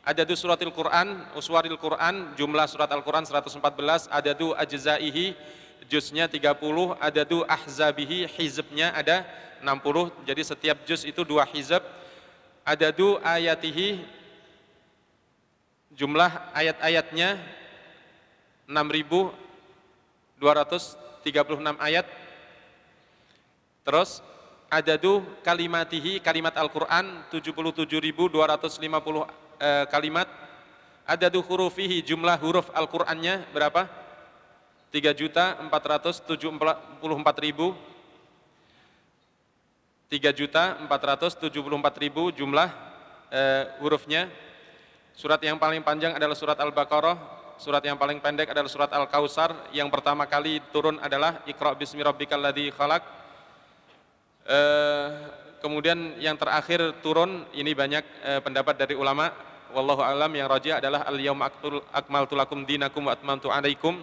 Ada tu suratil Quran, uswaril Quran, jumlah surat Al-Quran 114, ada tu ajzaihi, juznya 30, ada tu ahzabihi, hizbnya ada 60, jadi setiap juz itu dua hizb. Ada tu ayatihi, jumlah ayat-ayatnya 6.236 ayat terus adadu kalimatihi kalimat Al-Quran 77.250 eh, kalimat adadu hurufihi jumlah huruf Al-Qurannya berapa? 3 juta 474 ribu 3 juta 474 ribu jumlah eh, hurufnya Surat yang paling panjang adalah surat Al-Baqarah, surat yang paling pendek adalah surat Al-Kausar, yang pertama kali turun adalah Iqra bismi rabbikal ladzi khalaq. Eh, kemudian yang terakhir turun ini banyak eh, pendapat dari ulama. Wallahu alam yang rajih adalah al yauma akmaltu lakum dinakum wa atmamtu alaikum.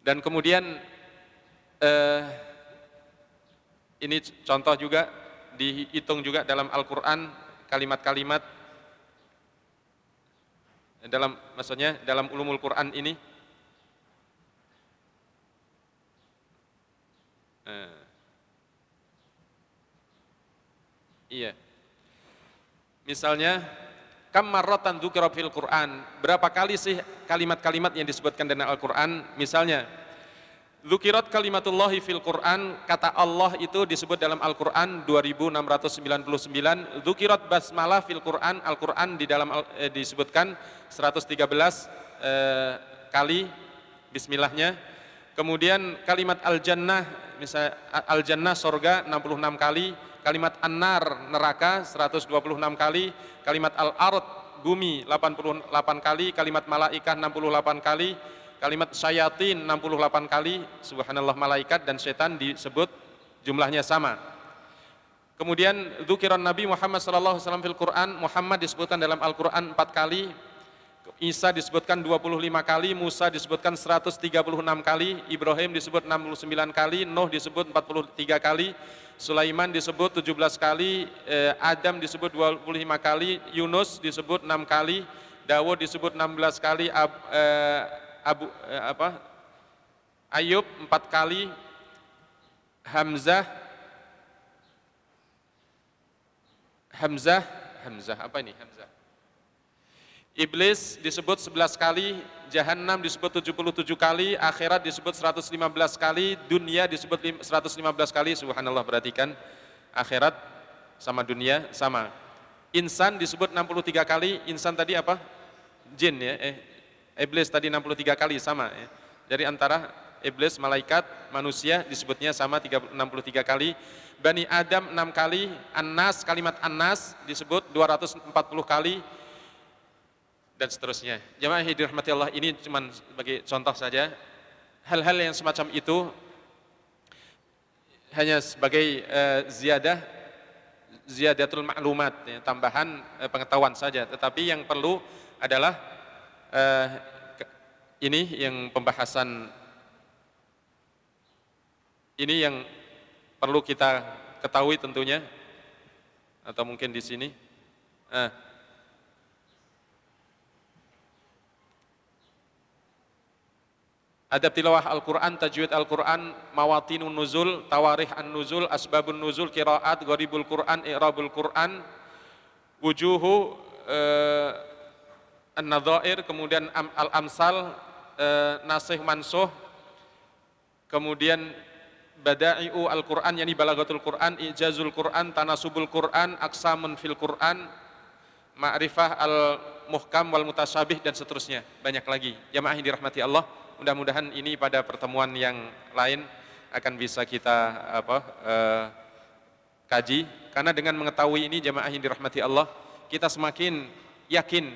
Dan kemudian eh, ini contoh juga dihitung juga dalam Al-Qur'an kalimat-kalimat. Dalam maksudnya dalam ulumul Quran ini. Eh, iya misalnya kam marratan dzukira fil Quran berapa kali sih kalimat-kalimat yang disebutkan dalam Al-Qur'an misalnya Zukirat kalimatullahi fil Quran, kata Allah itu disebut dalam Al-Quran 2699. Zukirat basmalah fil Quran, Al-Quran di dalam eh, disebutkan 113 eh, kali bismillahnya. Kemudian kalimat al-jannah, misalnya al-jannah sorga 66 kali, kalimat an-nar neraka 126 kali, kalimat al-ard bumi 88 kali, kalimat malaikah 68 kali, Kalimat syayatin 68 kali, subhanallah malaikat dan setan disebut jumlahnya sama. Kemudian zukiran Nabi Muhammad sallallahu alaihi wasallam fil Quran, Muhammad disebutkan dalam Al-Qur'an 4 kali, Isa disebutkan 25 kali, Musa disebutkan 136 kali, Ibrahim disebut 69 kali, Nuh disebut 43 kali, Sulaiman disebut 17 kali, eh, Adam disebut 25 kali, Yunus disebut 6 kali, Dawud disebut 16 kali, Ab, eh, Abu eh, apa Ayub empat kali Hamzah Hamzah Hamzah apa ini? Hamzah Iblis disebut 11 kali, Jahannam disebut 77 kali, akhirat disebut 115 kali, dunia disebut 115 kali, subhanallah perhatikan, akhirat sama dunia sama. Insan disebut 63 kali, insan tadi apa? Jin ya, eh Iblis tadi 63 kali sama ya. Dari antara iblis, malaikat, manusia disebutnya sama 63 kali. Bani Adam 6 kali, Anas, kalimat Anas disebut 240 kali dan seterusnya. Jemaah yang dirahmati Allah ini cuma sebagai contoh saja. Hal-hal yang semacam itu hanya sebagai uh, ziyadah ziyadatul maklumat, ya, tambahan eh, pengetahuan saja. Tetapi yang perlu adalah eh, ini yang pembahasan ini yang perlu kita ketahui tentunya atau mungkin di sini. Eh, Adab tilawah Al-Quran, tajwid Al-Quran, mawatinun nuzul, tawarih an-nuzul, asbabun nuzul, kiraat, gharibul Quran, i'rabul Quran, wujuhu eh, an-nadhair, kemudian al-amsal, eh, nasih mansuh, kemudian bada'i'u Al-Quran, yani balagatul Quran, ijazul Quran, tanasubul Quran, aksamun fil Quran, ma'rifah al-muhkam wal mutasabih, dan seterusnya. Banyak lagi. Jamaah yang dirahmati Allah, mudah-mudahan ini pada pertemuan yang lain akan bisa kita apa eh, kaji karena dengan mengetahui ini jamaah yang dirahmati Allah kita semakin yakin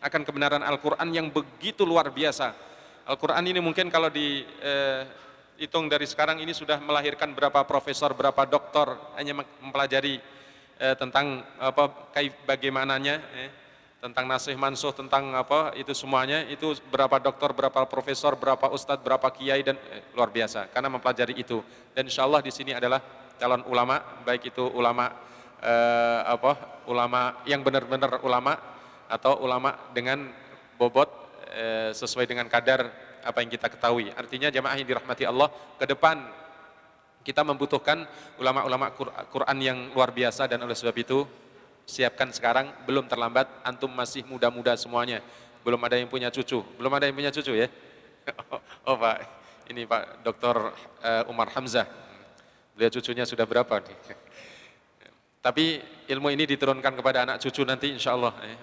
akan kebenaran Al-Qur'an yang begitu luar biasa. Al-Qur'an ini mungkin kalau di eh, hitung dari sekarang ini sudah melahirkan berapa profesor, berapa doktor hanya mempelajari eh, tentang apa bagaimananya eh, tentang nasih mansuh tentang apa itu semuanya itu berapa dokter berapa profesor berapa ustadz berapa kiai dan eh, luar biasa karena mempelajari itu. Dan insya Allah di sini adalah calon ulama baik itu ulama eh, apa ulama yang benar-benar ulama atau ulama dengan bobot eh, sesuai dengan kadar apa yang kita ketahui. Artinya jamaah yang dirahmati Allah ke depan kita membutuhkan ulama-ulama Quran yang luar biasa dan oleh sebab itu siapkan sekarang, belum terlambat, antum masih muda-muda semuanya. Belum ada yang punya cucu, belum ada yang punya cucu ya? Oh, Pak, ini Pak Dr. Eh, Umar Hamzah, beliau cucunya sudah berapa nih? Tapi ilmu ini diturunkan kepada anak cucu nanti insya Allah. Ya.